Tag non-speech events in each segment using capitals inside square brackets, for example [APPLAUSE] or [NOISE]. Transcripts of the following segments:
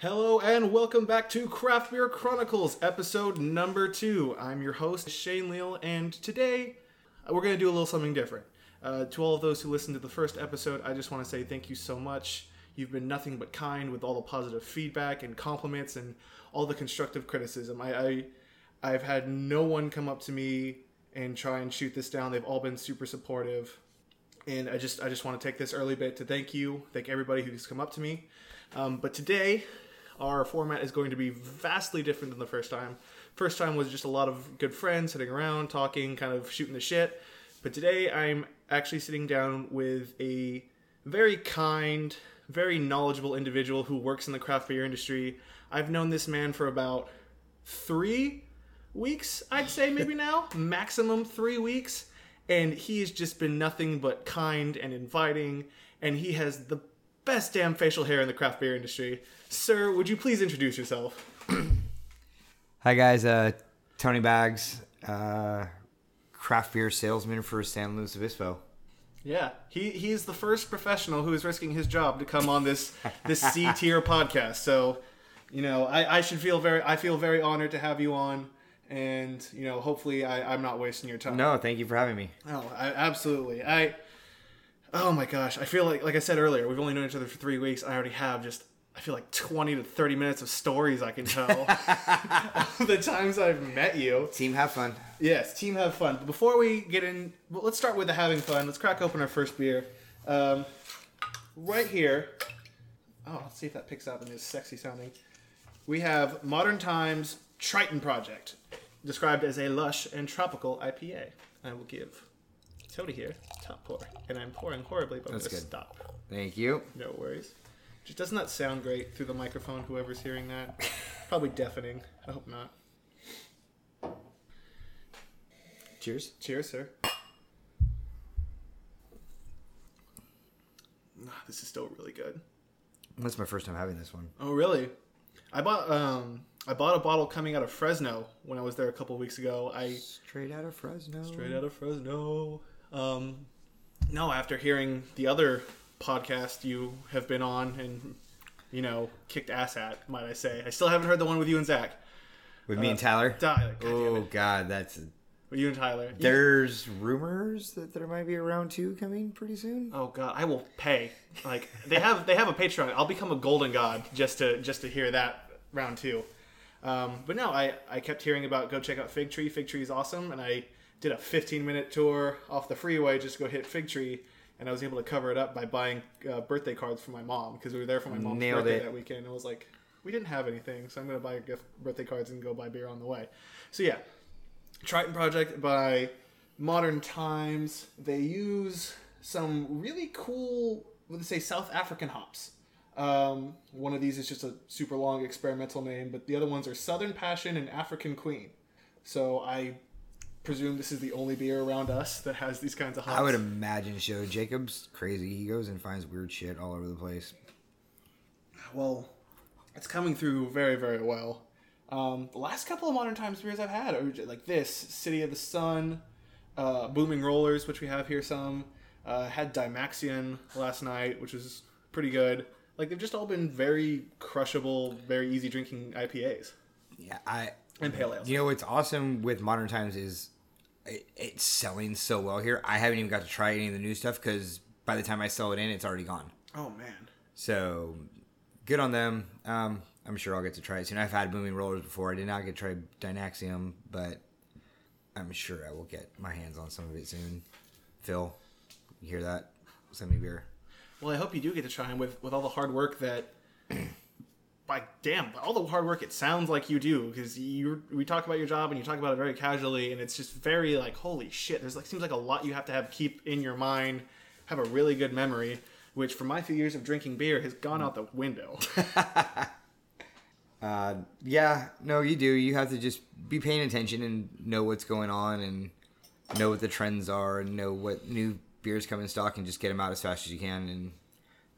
Hello and welcome back to Craft Beer Chronicles, episode number two. I'm your host, Shane Leal, and today uh, we're going to do a little something different. Uh, to all of those who listened to the first episode, I just want to say thank you so much. You've been nothing but kind with all the positive feedback and compliments and all the constructive criticism. I, I I've had no one come up to me and try and shoot this down. They've all been super supportive, and I just I just want to take this early bit to thank you, thank everybody who's come up to me. Um, but today, our format is going to be vastly different than the first time. First time was just a lot of good friends sitting around, talking, kind of shooting the shit. But today, I'm actually sitting down with a very kind, very knowledgeable individual who works in the craft beer industry. I've known this man for about three weeks, I'd say maybe [LAUGHS] now, maximum three weeks. And he has just been nothing but kind and inviting, and he has the best damn facial hair in the craft beer industry. Sir, would you please introduce yourself? [CLEARS THROAT] Hi guys, uh, Tony Bags, uh, craft beer salesman for San Luis Obispo. Yeah, he he's the first professional who is risking his job to come on this this [LAUGHS] C tier podcast. So, you know, I, I should feel very I feel very honored to have you on, and you know, hopefully I, I'm not wasting your time. No, thank you for having me. Oh, I, absolutely. I. Oh my gosh, I feel like like I said earlier, we've only known each other for three weeks. I already have just I feel like twenty to thirty minutes of stories I can tell. [LAUGHS] the times I've met you. Team, have fun. Yes, team have fun. But before we get in, well, let's start with the having fun. Let's crack open our first beer. Um, right here. Oh, let's see if that picks up and is sexy sounding. We have Modern Times Triton Project, described as a lush and tropical IPA. I will give Tony here top pour, and I'm pouring horribly, but I'm That's going to good. stop. Thank you. No worries. Just doesn't that sound great through the microphone? Whoever's hearing that, [LAUGHS] probably deafening. I hope not. Cheers. Cheers, sir. Ah, This is still really good. That's my first time having this one. Oh, really? I bought um I bought a bottle coming out of Fresno when I was there a couple weeks ago. I Straight out of Fresno. straight out of Fresno. Um, no, after hearing the other podcast you have been on and you know kicked ass at, might I say? I still haven't heard the one with you and Zach. With me and Tyler. Tyler, God oh. God, that's. With you and Tyler. There's rumors that there might be a round two coming pretty soon. Oh god, I will pay. Like they have they have a Patreon. I'll become a golden god just to just to hear that round two. Um, but no, I I kept hearing about go check out Fig Tree. Fig Tree is awesome, and I did a 15 minute tour off the freeway just to go hit Fig Tree, and I was able to cover it up by buying uh, birthday cards for my mom because we were there for my mom's Nailed birthday it. that weekend. And I was like, we didn't have anything, so I'm gonna buy gift birthday cards and go buy beer on the way. So yeah, Triton Project by Modern Times. They use some really cool, what they say, South African hops. Um, one of these is just a super long experimental name, but the other ones are Southern Passion and African Queen. So I presume this is the only beer around us that has these kinds of hops. I would imagine so. Jacob's crazy. He goes and finds weird shit all over the place. Well, it's coming through very, very well. Um, the last couple of Modern Times beers I've had are like this City of the Sun, uh, Booming Rollers, which we have here some. Uh, had Dymaxion last night, which was pretty good. Like they've just all been very crushable, very easy drinking IPAs Yeah, I. and pale ales. You know what's awesome with Modern Times is it, it's selling so well here. I haven't even got to try any of the new stuff because by the time I sell it in, it's already gone. Oh man, So good on them. Um, I'm sure I'll get to try it soon. I've had Booming Rollers before. I did not get to try Dymaxion, but I'm sure I will get my hands on some of it soon. Phil, you hear that? Send me beer. Well, I hope you do get to try them with with all the hard work that. Like damn, all the hard work it sounds like you do because you we talk about your job and you talk about it very casually and it's just very like holy shit. There's like seems like a lot you have to have keep in your mind, have a really good memory, which for my few years of drinking beer has gone out the window. [LAUGHS] Uh, yeah, no, you do. You have to just be paying attention and know what's going on and know what the trends are and know what new beers come in stock and just get them out as fast as you can. And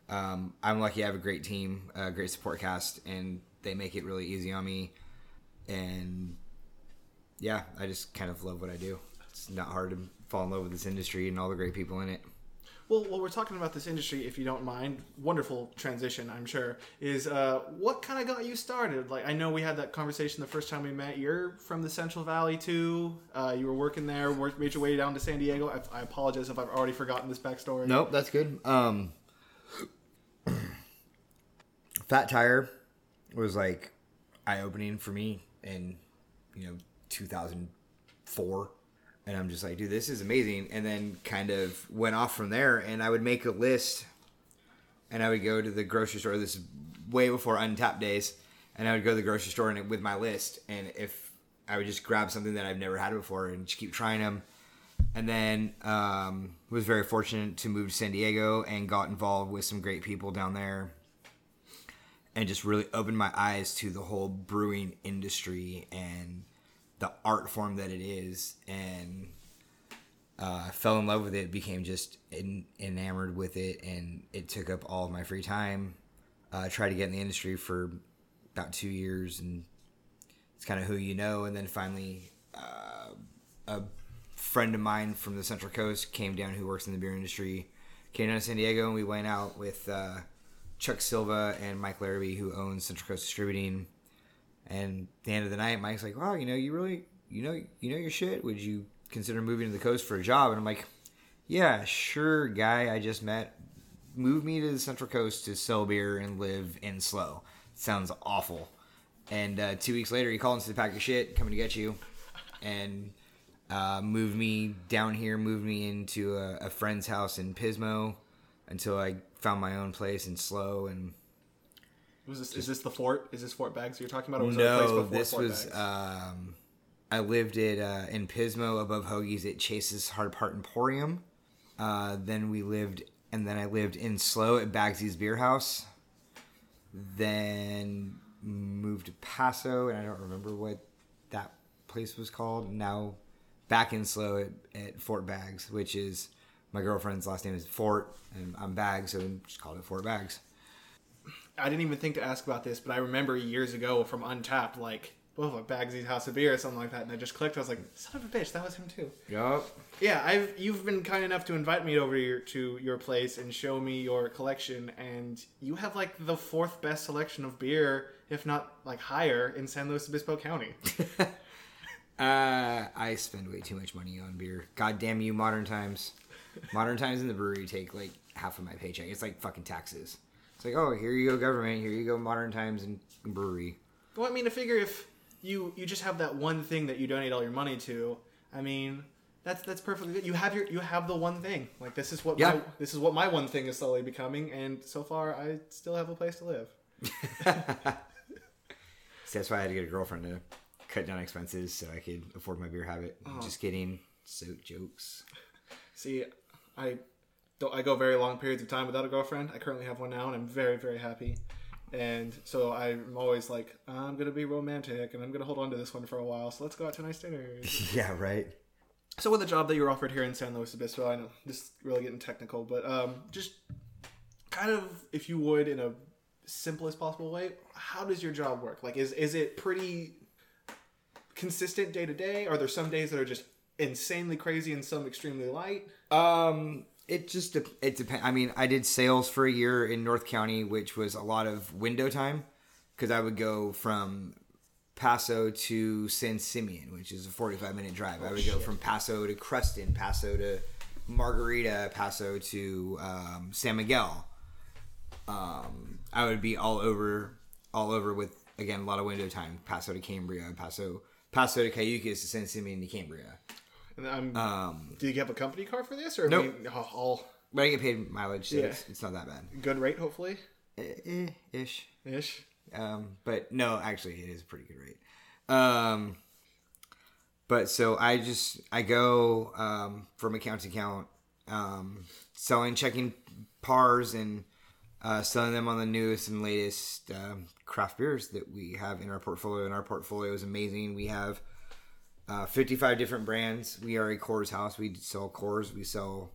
um, I'm lucky I have a great team, a great support cast, and they make it really easy on me. And yeah, I just kind of love what I do. It's not hard to fall in love with this industry and all the great people in it. Well, while we're talking about this industry, if you don't mind, wonderful transition, I'm sure. Is uh, what kind of got you started? Like, I know we had that conversation the first time we met. You're from the Central Valley too. Uh, you were working there, worked, made your way down to San Diego. I, I apologize if I've already forgotten this backstory. Nope, that's good. Um, Fat Tire was like eye opening for me in you know 2004 and i'm just like dude this is amazing. And then kind of went off from there and i would make a list and i would go to the grocery store. This is way before Untappd days. And i would go to the grocery store and with my list and if i would just grab something that i've never had before and just keep trying them and then um, was very fortunate to move to san diego and got involved with some great people down there and just really opened my eyes to the whole brewing industry and the art form that it is. And uh, fell in love with it became just en- enamored with it and it took up all of my free time. Uh, tried to get in the industry for about two years and it's kind of who you know. And then finally uh, a friend of mine from the central coast came down who works in the beer industry came down to san diego and we went out with uh, chuck silva and mike larrabee who owns central coast distributing and the end of the night, Mike's like, "Wow, you know, you really, you know, you know your shit. Would you consider moving to the coast for a job?" And I'm like, "Yeah, sure, guy. I just met. Move me to the Central Coast to sell beer and live in SLO. Sounds awful." And uh, two weeks later, he called and said, "Pack your shit, coming to get you," and uh, moved me down here. Moved me into a, a friend's house in Pismo until I found my own place in SLO and Was this, is this the fort? Is this Fort Bags you're talking about? Or was there a place no, before this Fort was. Um, I lived at uh, in Pismo above Hoagie's at Chase's Hard Part Emporium. Uh, then we lived, and then I lived in SLO at Bagsy's Beer House. Then moved to Paso, and I don't remember what that place was called. Now back in SLO at, at Fort Bags, which is my girlfriend's last name is Fort, and I'm Bags, so we just called it Fort Bags. I didn't even think to ask about this, but I remember years ago from Untappd, like, oh, like Bagsy's House of Beer or something like that, and I just clicked. I was like, son of a bitch, that was him too. Yup. Yeah, I've you've been kind enough to invite me over your, to your place and show me your collection, and you have like the fourth best selection of beer, if not like higher, in San Luis Obispo County. [LAUGHS] Uh, I spend way too much money on beer. God damn you, modern times. Modern times in the Bruery take like half of my paycheck. It's like fucking taxes. It's like, oh, here you go, government. Here you go, modern times and Bruery. well, I mean, to figure if you you just have that one thing that you donate all your money to, I mean. That's, that's perfectly good. You have your you have the one thing. Like this is what Yeah. my, this is what my one thing is slowly becoming, and so far I still have a place to live. [LAUGHS] So that's why I had to get a girlfriend to cut down expenses so I could afford my beer habit. Oh. Just kidding. So jokes. See, I don't. I go very long periods of time without a girlfriend. I currently have one now, and I'm very, very happy. And so I'm always like, I'm gonna be romantic, and I'm gonna hold on to this one for a while. So let's go out to nice dinners. [LAUGHS] yeah, right. so with the job that you're offered here in San Luis Obispo, I know this is really getting technical, but um, just kind of, if you would, in a simplest possible way, how does your job work? Like, is is it pretty consistent day to day? Are there some days that are just insanely crazy and some extremely light? Um, it just de- it depends. I mean, I did sales for a year in North County, which was a lot of window time because I would go from Paso to San Simeon, which is a forty-five minute drive. I would go from Paso to Creston, Paso to Margarita, Paso to um, San Miguel. Um, I would be all over, all over with again a lot of window time. Paso to Cambria, Paso, Paso to Cayucos to San Simeon to Cambria. I'm, Um, do you have a company car for this, or Nope. All but I get paid mileage, so Yeah. it's, it's not that bad. good rate, hopefully, Eh, eh, ish. ish. Um, but no, actually, it is a pretty good rate. Um, but so I just I go um, from account to account, um, selling, checking pars, and uh, selling them on the newest and latest um, craft beers that we have in our portfolio. And our portfolio is amazing. We have uh, 55 different brands. We are a Coors house. We sell Coors. We sell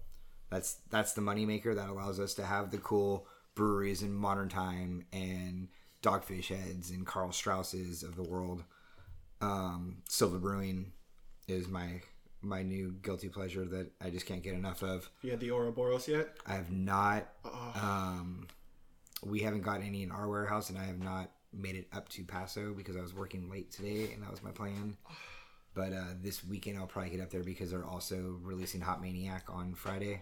that's that's the moneymaker that allows us to have the cool breweries in modern time and dogfish heads and Karl Strausses of the world um silva brewing is my my new guilty pleasure that I just can't get enough of. You had the Ouroboros yet? I have not. Oh. Um, we haven't got any in our warehouse, and I have not made it up to Paso because I was working late today, and that was my plan. But uh, this weekend I'll probably get up there because they're also releasing Hot Maniac on Friday,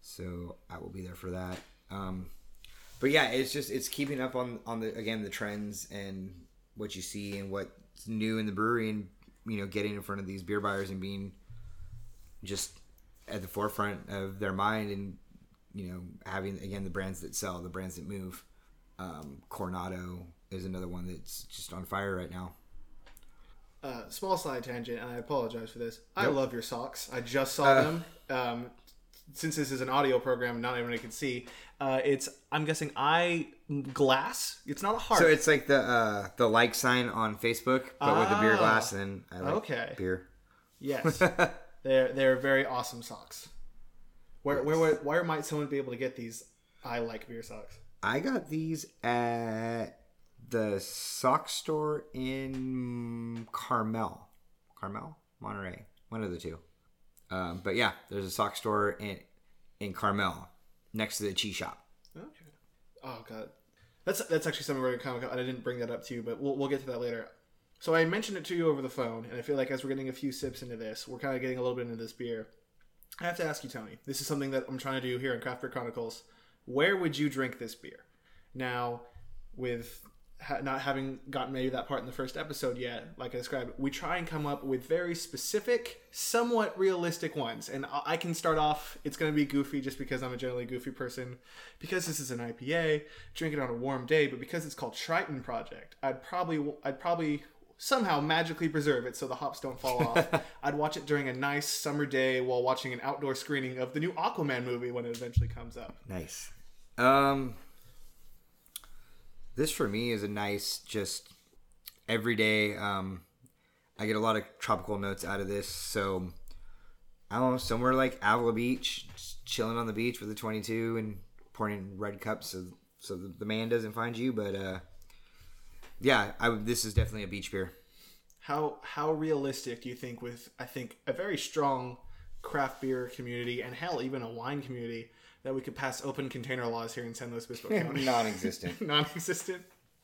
so I will be there for that. Um, but yeah, it's just it's keeping up on on the again the trends and what you see and what's new in the brewery, and you know getting in front of these beer buyers and being just at the forefront of their mind and you know having again the brands that sell the brands that move. Um, coronado is another one that's just on fire right now Uh, small side tangent, and I apologize for this. I love your socks. I just saw Uh. them. Um, since this is an audio program, not everyone can see. Uh, it's I'm guessing I glass. It's not a heart. so it's like the uh, the like sign on facebook but with a beer Ah. glass and i like Okay. beer yes, [LAUGHS] they're they're very awesome socks. Where, where where where might someone be able to get these? I like beer socks. i got these at the sock store in carmel carmel monterey one of the two um, but yeah there's a sock store in in carmel next to the cheese shop Okay. Oh god, that's that's actually something we're gonna comment. on. I didn't bring that up to you, but we'll we'll get to that later. So I mentioned it to you over the phone, and I feel like as we're getting a few sips into this, we're kind of getting a little bit into this beer. I have to ask you, Tony. This is something that I'm trying to do here in Craft Beer Chronicles. Where would you drink this beer? Now, with ha- not having gotten maybe that part in the first episode yet, like I described, we try and come up with very specific, somewhat realistic ones. And I I can start off. It's going to be goofy just because I'm a generally goofy person. Because this is an IPA, drink it on a warm day. But because it's called Triton Project, I'd probably I'd probably somehow magically preserve it so the hops don't fall off. [LAUGHS] I'd watch it during a nice summer day while watching an outdoor screening of the new Aquaman movie when it eventually comes up. Nice. Um, this for me is a nice, just everyday. Um, I get a lot of tropical notes out of this, so I don't know somewhere like Avila Beach, chilling on the beach with a 22 and pouring in red cups so so the, the man doesn't find you. But uh, yeah, I this is definitely a beach beer. How how realistic do you think with I think a very strong craft beer community and hell even a wine community that we could pass open container laws here in San Luis Obispo [LAUGHS] County? Non-existent. [LAUGHS] Non-existent.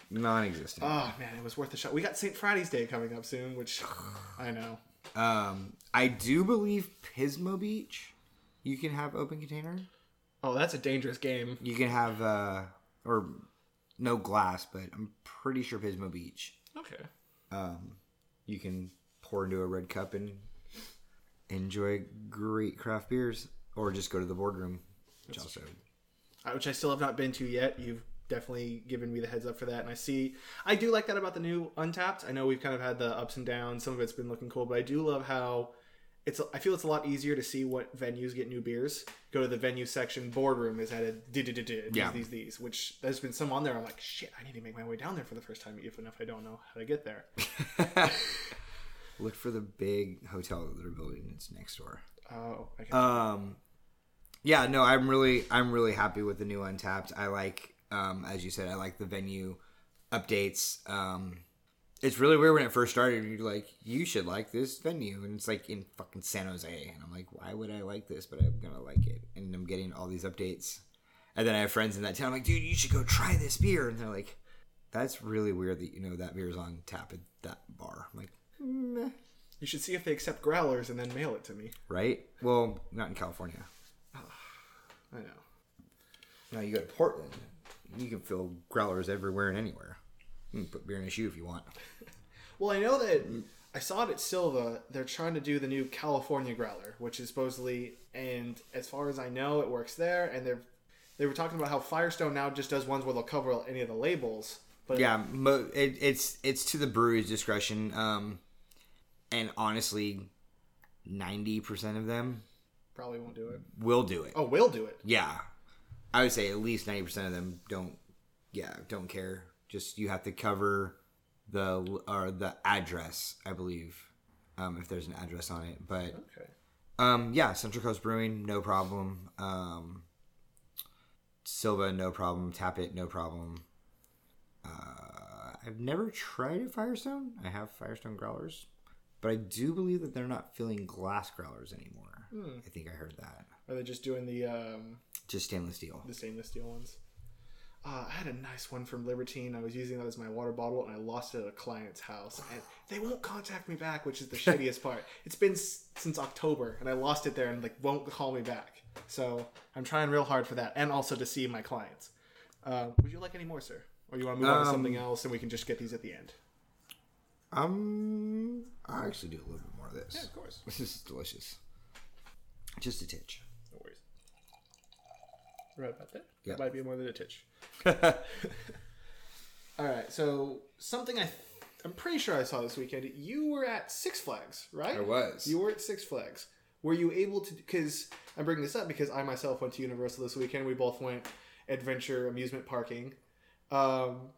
Non-existent. Oh man, it was worth a shot. We got St. Friday's Day coming up soon, which I know. Um, I do believe Pismo Beach. You can have open container. Oh, that's a dangerous game. You can have uh or no glass, but I'm pretty sure Pismo Beach. Okay. Um, you can pour into a red cup and enjoy great craft beers, or just go to the boardroom, which also Uh, which I still have not been to yet. You've definitely given me the heads up for that, and I see. I do like that about the new Untappd. I know we've kind of had the ups and downs. Some of it's been looking cool, but I do love how it's. I feel it's a lot easier to see what venues get new beers. Go to the venue section. Boardroom is added. These, Yeah. these, these. Which there's been some on there. I'm like, shit. I need to make my way down there for the first time, even if I don't know how to get there. [LAUGHS] [LAUGHS] look for the big hotel that they're building. It's next door. Oh, can Um, yeah, no, I'm really, I'm really happy with the new Untappd. I like, um, as you said, I like the venue updates. Um, it's really weird when it first started. And you're like, you should like this venue, and it's like in fucking San Jose, and I'm like, why would I like this? But I'm gonna like it, and I'm getting all these updates. And then I have friends in that town. I'm like, dude, you should go try this beer, and they're like, that's really weird that you know that beer's on tap at that bar. I'm like, meh. You should see if they accept growlers and then mail it to me. right? Well, not in California. I know. Now you go to Portland, you can fill growlers everywhere and anywhere. You can put beer in a shoe if you want. [LAUGHS] Well, I know that I saw it at Silva. They're trying to do the new California Growler, which is supposedly, and as far as I know, it works there. And they're they were talking about how Firestone now just does ones where they'll cover any of the labels. But Yeah, mo- it, it's it's to the brewery's discretion, um, and honestly, ninety percent of them probably won't do it. will do it. Oh, we'll do it. Yeah, I would say at least ninety percent of them don't. Yeah, don't care. Just you have to cover the or the address, I believe, um, if there's an address on it. But Okay. Um, yeah, Central Coast Brewing, no problem. Um, Silva, no problem. Tap it, no problem. Uh, I've never tried a Firestone. I have Firestone growlers, but I do believe that they're not filling glass growlers anymore. Hmm. I think I heard that. Are they just doing the um, Just stainless steel. the stainless steel ones? Uh, I had a nice one from Libertine. I was using that as my water bottle, and I lost it at a client's house. And they won't contact me back, which is the [LAUGHS] shittiest part. It's been s- since October, and I lost it there, and like won't call me back. So I'm trying real hard for that, and also to see my clients. Uh, would you like any more, sir, or you want to move on to Um, something else, and we can just get these at the end? Um, I actually do a little bit more of this. Yeah, of course. [LAUGHS] This is delicious. Just a titch. No worries. Right about that. Yeah. Might be more than a titch. [LAUGHS] All right. So something I, I'm pretty sure I saw this weekend. You were at Six Flags, right? I was. You were at Six Flags. Were you able to? Because I'm bringing this up because I myself went to Universal this weekend. We both went adventure amusement parking. Um,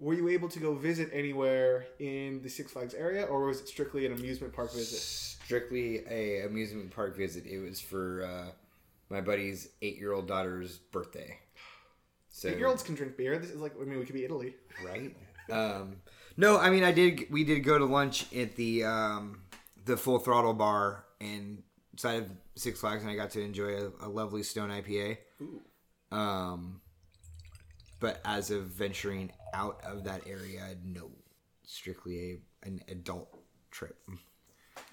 were you able to go visit anywhere in the Six Flags area, or was it strictly an amusement park visit? Strictly a amusement park visit. It was for uh, my buddy's eight-year-old daughter's birthday. So Eight-year-olds can drink beer. This is like I mean, we could be Italy. right? Um, no, I mean I did. We did go to lunch at the um, the Full Throttle Bar inside of Six Flags, and I got to enjoy a, a lovely Stone IPA. Ooh. Um, but as of venturing out of that area, no, strictly a an adult trip.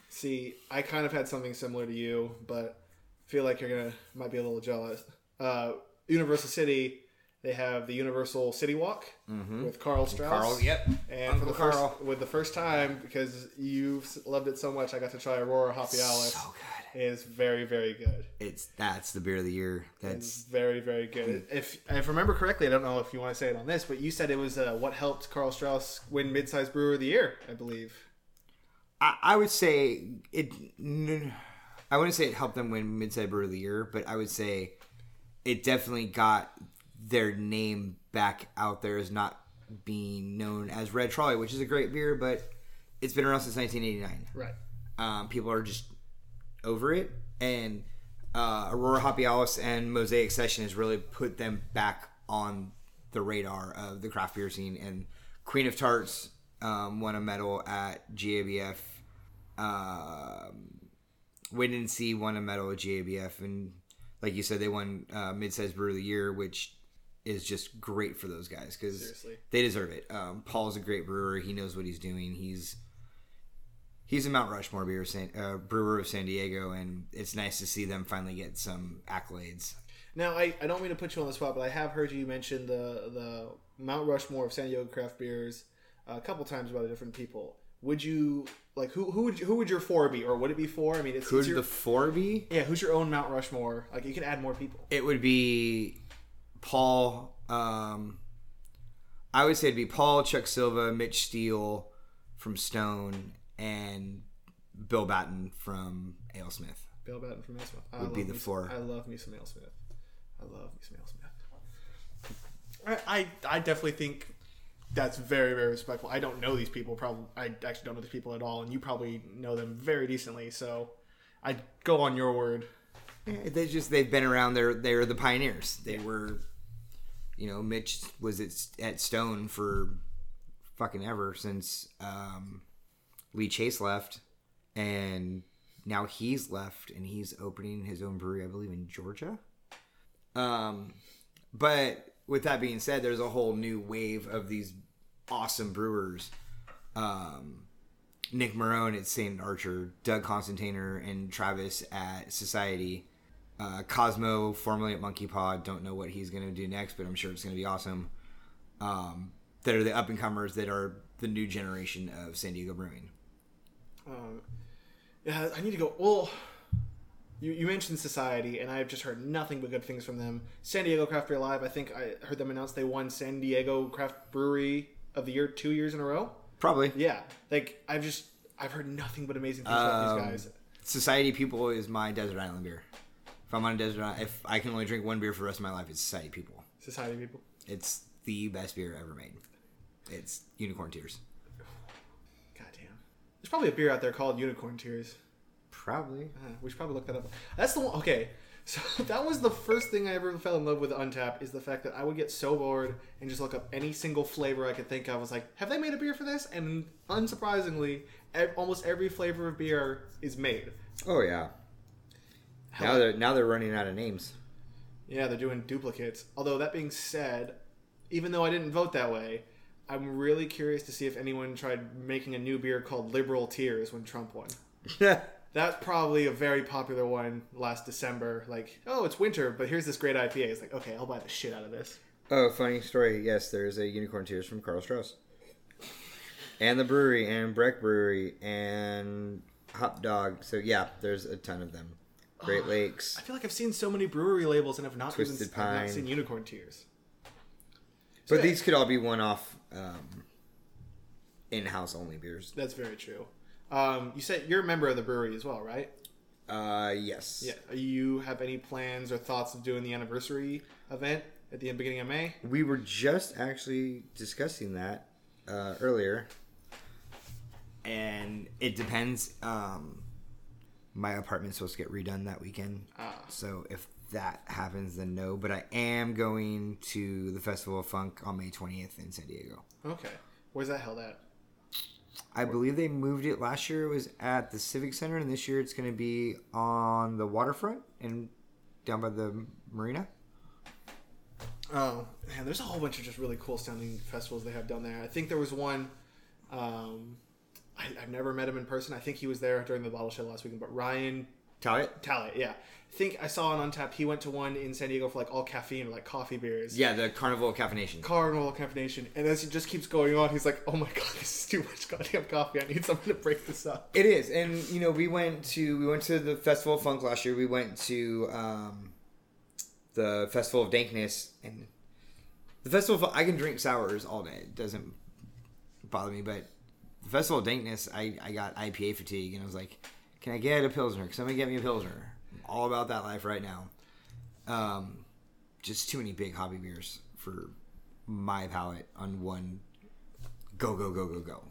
See, I kind of had something similar to you, but feel like you're gonna might be a little jealous. Uh, Universal City, they have the Universal City Walk with Karl Strauss. Mm-hmm. Karl, yep, And Uncle for the first, with the first time, because you loved it so much, I got to try Aurora Hoppyalis. so good. Is very, very good. It's that's the beer of the year. It's That's very, very good. If if I remember correctly, I don't know if you want to say it on this, but you said it was uh, what helped Karl Strauss win Midsize Brewer of the Year, I believe. I, I would say it. I wouldn't say it helped them win Midside Brewer of the Year, but I would say it definitely got their name back out there as not being known as Red Trolley, which is a great beer, but it's been around since 1989. Right. Um, people are just over it, and uh, Aurora Hoppyalis and Mosaic Session has really put them back on the radar of the craft beer scene. And Queen of Tarts um, won a medal at GABF. Um, Windansea won a medal at GABF, and like you said, they won uh, Midsize Brewer of the Year, which is just great for those guys because they deserve it. Um, Paul's a great brewer; he knows what he's doing. He's he's a Mount Rushmore beer San, uh, brewer of San Diego, and it's nice to see them finally get some accolades. Now, I, I don't mean to put you on the spot, but I have heard you mention the the Mount Rushmore of San Diego craft beers a couple times by the different people. Would you like who who would you, who would your four be, or would it be four? I mean, it's, it's your, the four be? yeah. Who's your own Mount Rushmore? Like you can add more people. It would be Paul. Um, I would say it'd be Paul, Chuck Silva, Mitch Steele from Stone, and Bill Batten from AleSmith. Bill Batten from AleSmith. I Would be love the me four. I love me some AleSmith. I love me some AleSmith. I, I I definitely think that's very very respectful. I don't know these people. Probably I actually don't know these people at all, and you probably know them very decently. So I go on your word. Yeah, They just they've been around. They're they're the pioneers. They were, you know, Mitch was at at Stone for fucking ever since um, Lee Chase left, and now he's left and he's opening his own brewery, I believe, in Georgia. Um, but with that being said, there's a whole new wave of these awesome brewers. Um, Nick Marone at St. Archer, Doug Constantiner and Travis at Societe, uh, Cosmo formerly at Monkey Paw. Don't know what he's going to do next, but I'm sure it's going to be awesome. Um, that are the up and comers that are the new generation of San Diego brewing. Um, yeah, I need to go. Well, you, you mentioned Societe, and I've just heard nothing but good things from them. San Diego Craft Beer Live, I think I heard them announce they won San Diego Craft Brewery of the Year two years in a row. Probably. Yeah, like I've just I've heard nothing but amazing things about Um, these guys. Society People is my desert island beer. If I'm on a desert island, if I can only drink one beer for the rest of my life, it's Society People. Society people. It's the best beer ever made. It's Unicorn Tears. There's probably a beer out there called Unicorn Tears. Probably. Uh, we should probably look that up. That's the one. Okay, [LAUGHS] so that was the first thing I ever fell in love with Untap is the fact that I would get so bored and just look up any single flavor I could think of. I was like, have they made a beer for this? And unsurprisingly, ev- almost every flavor of beer is made. Oh yeah. Now they're now they're running out of names. Yeah, they're doing duplicates. Although that being said, even though I didn't vote that way, I'm really curious to see if anyone tried making a new beer called Liberal Tears when Trump won. [LAUGHS] That's probably a very popular one last December. Like, oh, it's winter, but here's this great IPA. It's like, okay, I'll buy the shit out of this. oh, funny story. Yes, there's a unicorn tears from Karl Strauss. And the brewery and Breck Brewery and Hop Dog. So yeah, there's a ton of them. Great [SIGHS] Lakes. I feel like I've seen so many brewery labels and have not Twisted even I've not seen Unicorn Tears. But yeah. these could all be one-off, um, in-house only beers. That's very true. Um, you said you're a member of the Bruery as well, right? Uh, yes. Yeah. You have any plans or thoughts of doing the anniversary event at the beginning of May? We were just actually discussing that uh, earlier, and it depends. Um, my apartment's supposed to get redone that weekend, Ah. so if that happens, then no. But I am going to the Festival of Funk on May twentieth in San Diego. Okay. Where's that held at? I believe they moved it last year. It was at the Civic Center, and this year it's going to be on the waterfront and down by the marina. Oh, man, there's a whole bunch of just really cool sounding festivals they have down there. I think there was one. Um, I, I've never met him in person. I think he was there during the bottle show last weekend. But Ryan Talit? Tallet, yeah, I think I saw on Untappd. He went to one in San Diego for like all caffeine like coffee beers. Yeah, the Carnival of Caffeination. Carnival of caffeination, and as it just keeps going on, he's like, "Oh my god, [LAUGHS] this is too much goddamn coffee. I need something to break this up." It is, and you know, we went to we went to the Festival of Funk last year. We went to um, the Festival of Dankness, and the Festival. Of, I can drink sours all day; it doesn't bother me. But the Festival of Dankness, I I got IPA fatigue, and I was like, "Can I get a pilsner? Can somebody get me a pilsner?" I'm all about that life right now. Um, just too many big hobby beers for my palate on one. Go go go go go.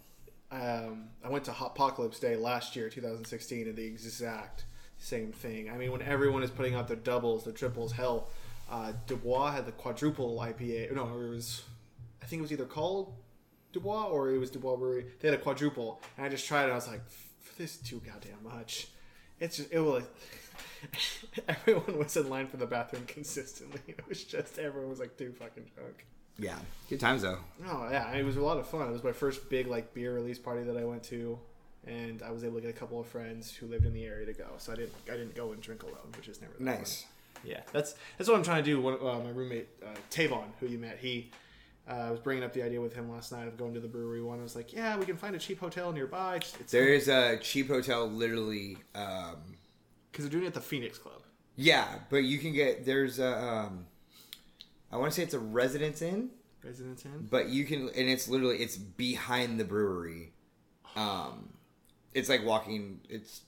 um, I went to Apocalypse Day last year, 2016, and the exact same thing. I mean, when everyone is putting out their doubles, their triples, hell, uh, Dubois had the quadruple IPA. No, it was, I think it was either called Dubois or it was Dubois Brewery. They had a quadruple, and I just tried it. and I was like, this too goddamn much. It's just, it was. [LAUGHS] everyone was in line for the bathroom consistently. [LAUGHS] It was just everyone was like too fucking drunk. Yeah, good times though. Oh yeah, it was a lot of fun. It was my first big like beer release party that I went to, and I was able to get a couple of friends who lived in the area to go. So I didn't I didn't go and drink alone, which is never Nice. fun. Yeah, that's that's what I'm trying to do. One, uh, my roommate uh, Tavon, who you met, he uh, I was bringing up the idea with him last night of going to the Bruery one. I was like, yeah, we can find a cheap hotel nearby. Just, it's There is a cheap hotel, literally. Um, because they're doing it at the Phoenix Club. yeah, but you can get there's a. Um, I want to say it's a Residence Inn, Residence Inn. but you can, and it's literally it's behind the Bruery. Um, it's like walking. It's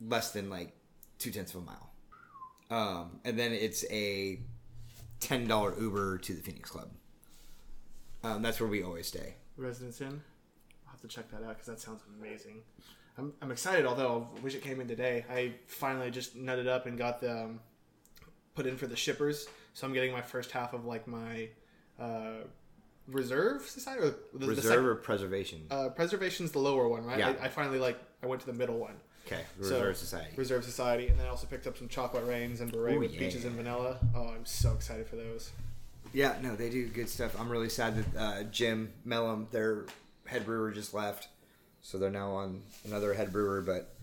less than like two tenths of a mile. Um, and then it's a ten dollar Uber to the Phoenix Club. Um, that's where we always stay. Residence Inn. I'll have to check that out because that sounds amazing. I'm, I'm excited, although I wish it came in today. I finally just nutted up and got the um, put in for the shippers, so I'm getting my first half of like my uh, reserve society or the, the Reserve sec- or preservation? uh, preservation's the lower one, right? Yeah. I, I finally like I went to the middle one. okay, So, Reserve Society. Reserve Society, and then I also picked up some chocolate rains and beret Ooh, with yeah. peaches and vanilla. Oh, I'm so excited for those. Yeah, no, they do good stuff. I'm really sad that uh, Jim Mellum, their head brewer, just left, so they're now on another head brewer. But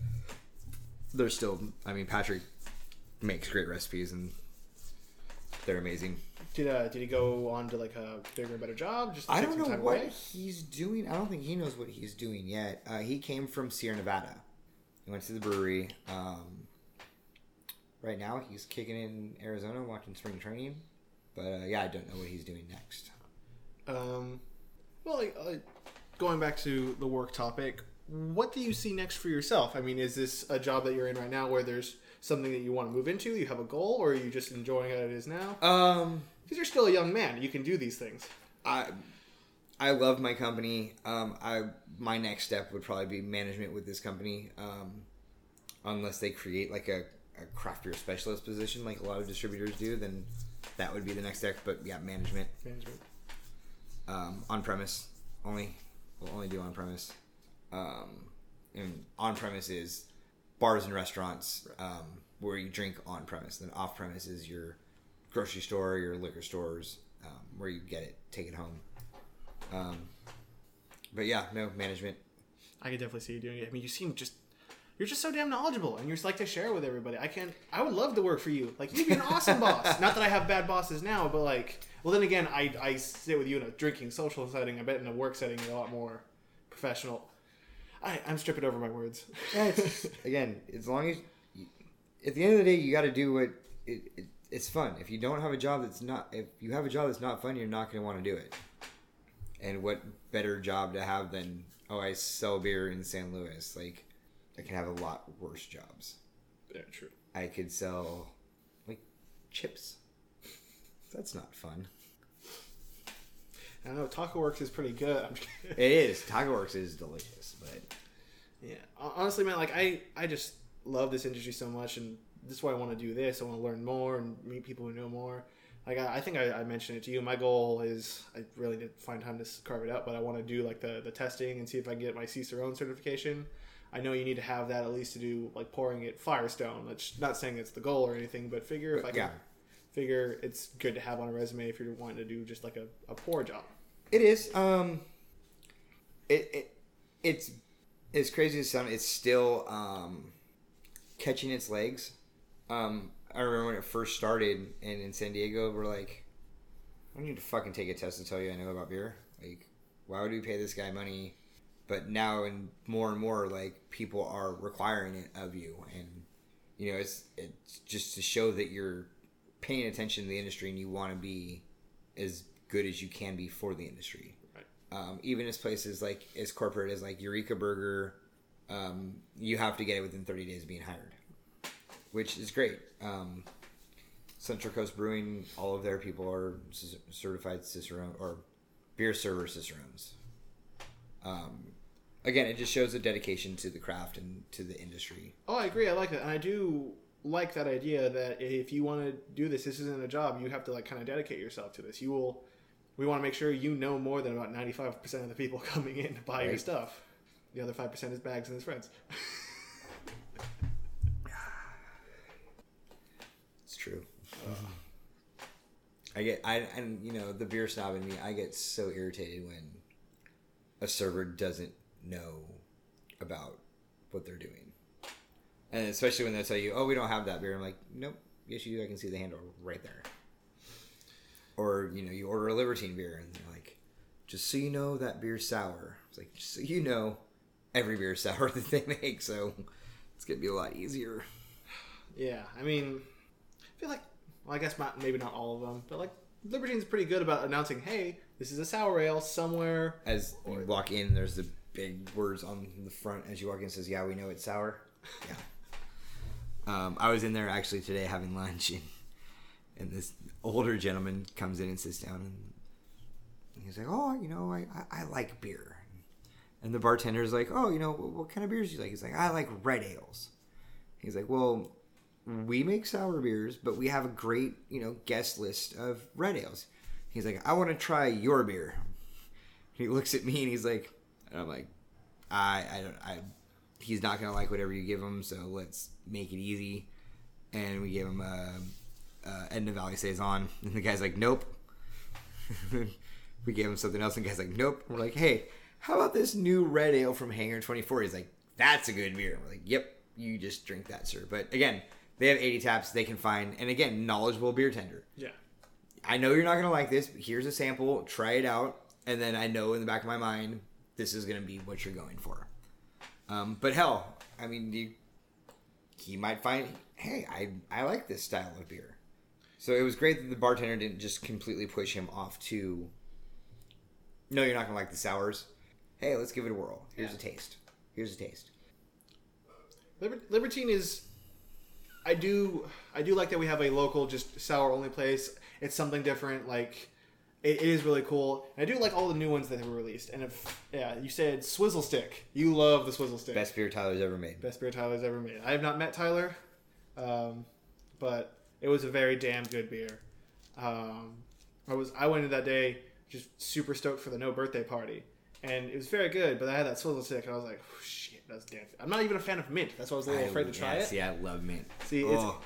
they're still. I mean, Patrick makes great recipes, and they're amazing. Did uh, did he go on to like a bigger and better job? Just I don't know what away? he's doing. I don't think he knows what he's doing yet. Uh, he came from Sierra Nevada. He went to the Bruery. Um, right now, he's kicking in Arizona, watching spring training. But uh, yeah, I don't know what he's doing next. Um, well, uh, going back to the work topic, what do you see next for yourself? I mean, is this a job that you're in right now where there's something that you want to move into? You have a goal, or are you just enjoying as it is now? Um, Because you're still a young man, you can do these things. I I love my company. Um, I my next step would probably be management with this company, um, unless they create like a, a craft beer specialist position, like a lot of distributors do. Then that would be the next step. But yeah, management Management. um, on premise only. We'll only do on premise. Um, and on premise is bars and restaurants um, where you drink on premise. Then off premise is your grocery store, your liquor stores, um, where you get it, take it home. Um, but yeah, no management. I could definitely see you doing it. I mean, you seem just you're just so damn knowledgeable, and you're just like to share with everybody. I can't. I would love to work for you. Like you'd be an [LAUGHS] awesome boss. Not that I have bad bosses now, but like, well, then again, I I sit with you in a drinking social setting. I bet in a work setting you're a lot more professional. I I'm stripping over my words. Yeah, it's, [LAUGHS] again, as long as you, at the end of the day, you got to do what it, it, it's fun. If you don't have a job that's not, if you have a job that's not fun, you're not going to want to do it. And what better job to have than oh, I sell beer in San Luis? Like, I can have a lot worse jobs. Yeah, true. I could sell like chips. That's not fun. I know Taco Works is pretty good. I'm just kidding. It is. Taco Works is delicious, but Yeah, honestly, man, like I, I just love this industry so much, and this is why I want to do this. I want to learn more and meet people who know more. Like I, I think I, I mentioned it to you. My goal is I really didn't find time to carve it out, but I want to do like the the testing and see if I can get my Cicerone certification. I know you need to have that at least to do like pouring at Firestone. That's not saying it's the goal or anything, but figure if I can Yeah. figure it's good to have on a resume if you're wanting to do just like a, a pour job. It is. Um, it, it it's as crazy as it sounds. It's still um, catching its legs. Um, I remember when it first started, and in San Diego, we're like, I don't need to fucking take a test to tell you I know about beer. Like, why would we pay this guy money? But now, and more and more, like people are requiring it of you, and you know, it's it's just to show that you're paying attention to the industry and you want to be as good as you can be for the industry. Right. Um, even as places like as corporate as like Eureka Burger, um, you have to get it within 30 days of being hired, which is great. Um, Central Coast Brewing, all of their people are c- certified Cicerone or beer server Cicerones. Um, again, it just shows a dedication to the craft and to the industry. Oh, I agree. I like that, and I do like that idea that if you want to do this, this isn't a job. You have to like kind of dedicate yourself to this. You will. We want to make sure you know more than about ninety-five percent of the people [LAUGHS] coming in to buy your stuff. The other five percent is bags and his friends. [LAUGHS] It's true. I get I and you know the beer snob in me. I get so irritated when a server doesn't know about what they're doing, and especially when they tell you, "Oh, we don't have that beer." I'm like, "Nope, yes you do. I can see the handle right there." Or you know, you order a Libertine beer, and they're like, "Just so you know, that beer's sour." It's like, just so you know, every beer's [LAUGHS] sour that they make, so it's gonna be a lot easier. yeah, I mean, I feel like well, I guess not, maybe not all of them, but like Libertine's pretty good about announcing, "Hey, this is a sour ale somewhere." As you walk in, there's the big words on the front as you walk in. Says, "Yeah, we know it's sour." Yeah. um, I was in there actually today having lunch, and, and this older gentleman comes in and sits down, and he's like, "Oh, you know, I, I, I like beer." And the bartender's like, "Oh, you know, what, what kind of beers do you like?" He's like, "I like red ales." He's like, "Well, we make sour beers, but we have a great, you know, guest list of red ales." He's like, "I want to try your beer." He looks at me and he's like, and I'm like, I, I don't, I, he's not gonna like whatever you give him, so let's make it easy. And we gave him a, a Edna Valley saison, [LAUGHS] and the guy's like, nope. [LAUGHS] we gave him something else, and the guy's like, nope. We're like, hey, how about this new red ale from Hangar 24? He's like, that's a good beer. We're like, yep, you just drink that, sir. But again, they have 80 taps they can find, and again, knowledgeable beer tender. Yeah, I know you're not gonna like this. But here's a sample. Try it out, and then I know in the back of my mind this is gonna be what you're going for. Um, but hell, I mean, you, he might find, hey, I I like this style of beer. So it was great that the bartender didn't just completely push him off to. No, you're not gonna like the sours. Hey, let's give it a whirl. Here's Yeah. a taste. Here's a taste. Liber- Libertine is. I do. I do like that we have a local, just sour only place. It's something different. Like, it, it is really cool. And I do like all the new ones that were released. And if yeah, you said Swizzle Stick. You love the Swizzle Stick. Best beer Tyler's ever made. Best beer Tyler's ever made. I have not met Tyler, um, but it was a very damn good beer. Um, I was I went in that day just super stoked for the no birthday party, and it was very good. But I had that swizzle stick, and I was like, "Oh, shit, that's damn. I'm not even a fan of mint. That's why I was a little afraid to try yes, it. Yeah, I love mint. See, it's, oh,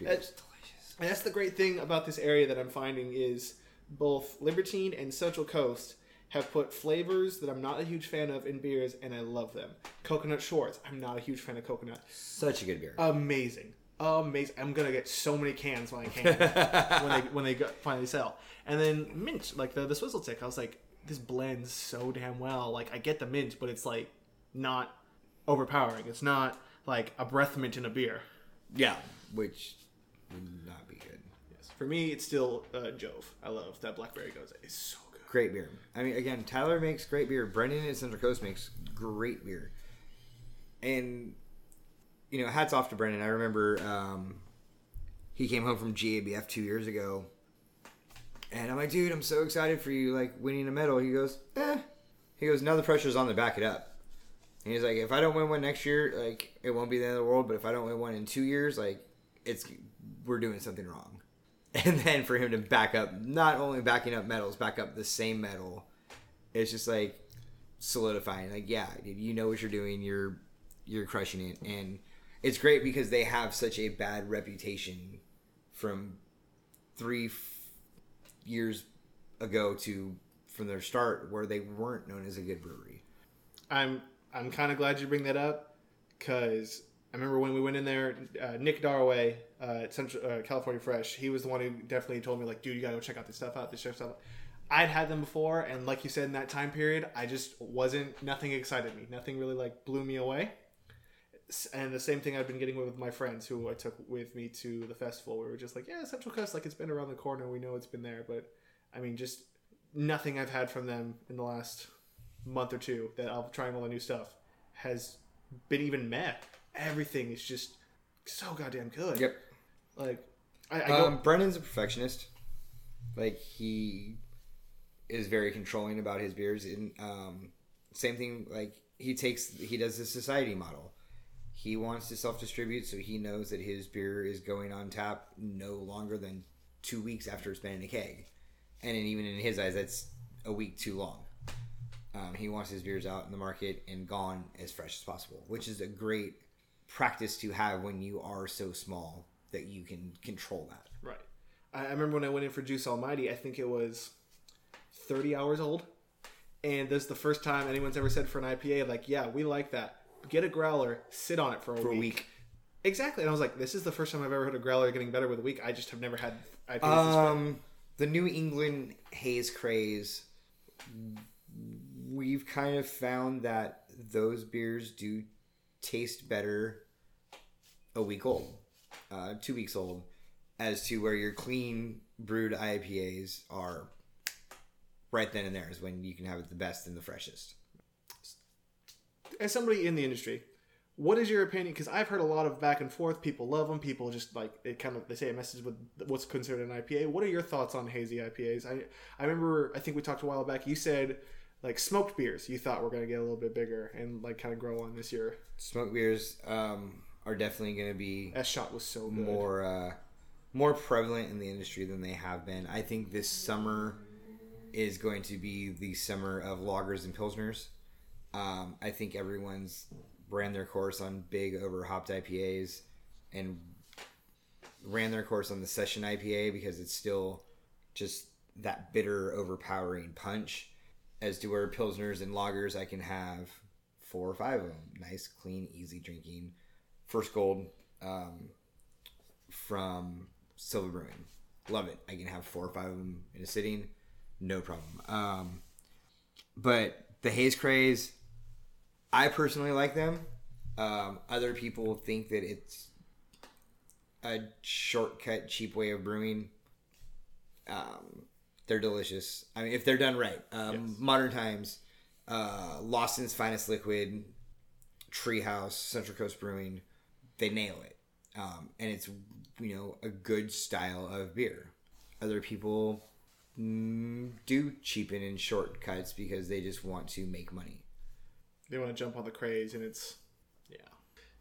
It's- delicious. And that's the great thing about this area that I'm finding is both Libertine and Central Coast have put flavors that I'm not a huge fan of in beers, and I love them. Coconut Shorts. I'm not a huge fan of coconut. Such a good beer. Amazing, amazing. I'm gonna get so many cans when I can when they when they finally sell. And then mint, like the the swizzle tick. I was like, this blends so damn well. Like I get the mint, but it's like not overpowering. It's not like a breath mint in a beer. yeah, which would not be good. Yes. For me, it's still uh, Jove. I love that blackberry Gose. It's so good. Great beer. I mean, again, Tyler makes great beer. Brendan at Central Coast makes great beer. And, you know, hats off to Brendan. I remember um, he came home from GABF two years ago. And I'm like, dude, I'm so excited for you, like, winning a medal. He goes, eh. He goes, now the pressure's on to back it up. And he's like, if I don't win one next year, like, it won't be the end of the world. But if I don't win one in two years, like, it's, we're doing something wrong. [LAUGHS] And then for him to back up, not only backing up medals, back up the same medal, it's just like solidifying. Like, yeah, you know what you're doing. You're you're crushing it, and it's great because they have such a bad reputation from three f- years ago to from their start, where they weren't known as a good brewery. I'm I'm kind of glad you bring that up because I remember when we went in there, uh, Nick Darway uh, at Central uh, California Fresh. He was the one who definitely told me like, dude, you gotta go check out this stuff out. This stuff. I'd had them before, and like you said in that time period, I just wasn't. Nothing excited me. Nothing really like blew me away. And the same thing I've been getting with my friends who I took with me to the festival. We were just like, yeah, Central Coast, like it's been around the corner. We know it's been there, but I mean, just nothing I've had from them in the last month or two that I'll trying all the new stuff has been even met. Everything is just so goddamn good. Yep. Like I, I go, Um, Brennan's a perfectionist. Like he is very controlling about his beers. And um, same thing. Like he takes, he does the Societe model. He wants to self distribute, so he knows that his beer is going on tap no longer than two weeks after it's been in a keg. And even in his eyes, that's a week too long. Um, he wants his beers out in the market and gone as fresh as possible, which is a great practice to have when you are so small that you can control that. right. I, remember when I went in for Juice Almighty. I think it was thirty hours old, and this is the first time anyone's ever said for an IPA like, yeah, we like that. Get a growler, sit on it for a, For a week. week. Exactly. And I was like, this is the first time I've ever heard a growler getting better with a week. I just have never had IPAs. this. Um, the New England haze craze. We've kind of found that those beers do taste better a week old, uh, two weeks old, as to where your clean brewed IPAs are. Right then and there is when you can have it the best and the freshest. as somebody in the industry, what is your opinion? Because I've heard a lot of back and forth. People love them. People just like it. Kind of they say it messes with what's considered an IPA. What are your thoughts on hazy IPAs? I I remember I think we talked a while back. You said like smoked beers. You thought were going to get a little bit bigger and like kind of grow on this year. Smoked beers um, are definitely going to be S shot was so good. more uh, more prevalent in the industry than they have been. I think this summer is going to be the summer of lagers and pilsners. Um, I think everyone's ran their course on big over hopped IPAs and ran their course on the session IPA because it's still just that bitter, overpowering punch. As to where pilsners and lagers, I can have four or five of them. Nice, clean, easy drinking. First gold um, from Silver Brewing. Love it. I can have four or five of them in a sitting, no problem. Um, but the haze craze, I personally like them. Um, other people think that it's a shortcut, cheap way of brewing. Um, they're delicious. I mean, if they're done right. Um, Yes. Modern times, uh, Lawson's Finest Liquid, Treehouse, Central Coast Brewing, they nail it. Um, and it's, you know, a good style of beer. Other people mm, do cheapen in shortcuts because they just want to make money. they want to jump on the craze and it's yeah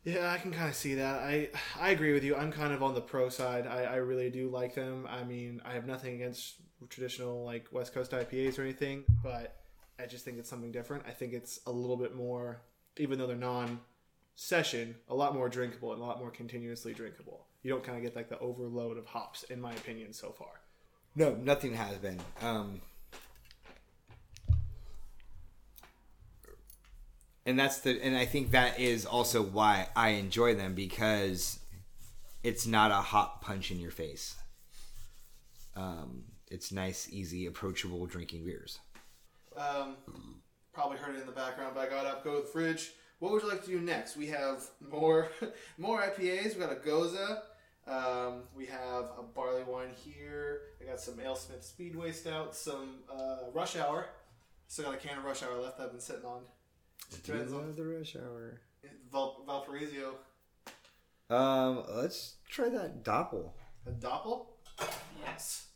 yeah i can kind of see that i i agree with you i'm kind of on the pro side i i really do like them i mean i have nothing against traditional like west coast ipas or anything but i just think it's something different i think it's a little bit more even though they're non-session, a lot more drinkable and a lot more continuously drinkable. You don't kind of get like the overload of hops, in my opinion, so far. No, nothing has been. Um, and that's the, and I think that is also why I enjoy them because it's not a hot punch in your face. Um, it's nice, easy, approachable drinking beers. Um, probably heard it in the background, but I got up, go to the fridge. What would you like to do next? We have more [LAUGHS] more IPAs. We got a Gose. Um, we have a barley wine here. I got some AleSmith Speedway Stout, some uh, Rush Hour. Still got a can of Rush Hour left. I've been sitting on. Depends on the rush hour. Val- Valparaiso. Um, let's try that doppel. A Doppel? Yes.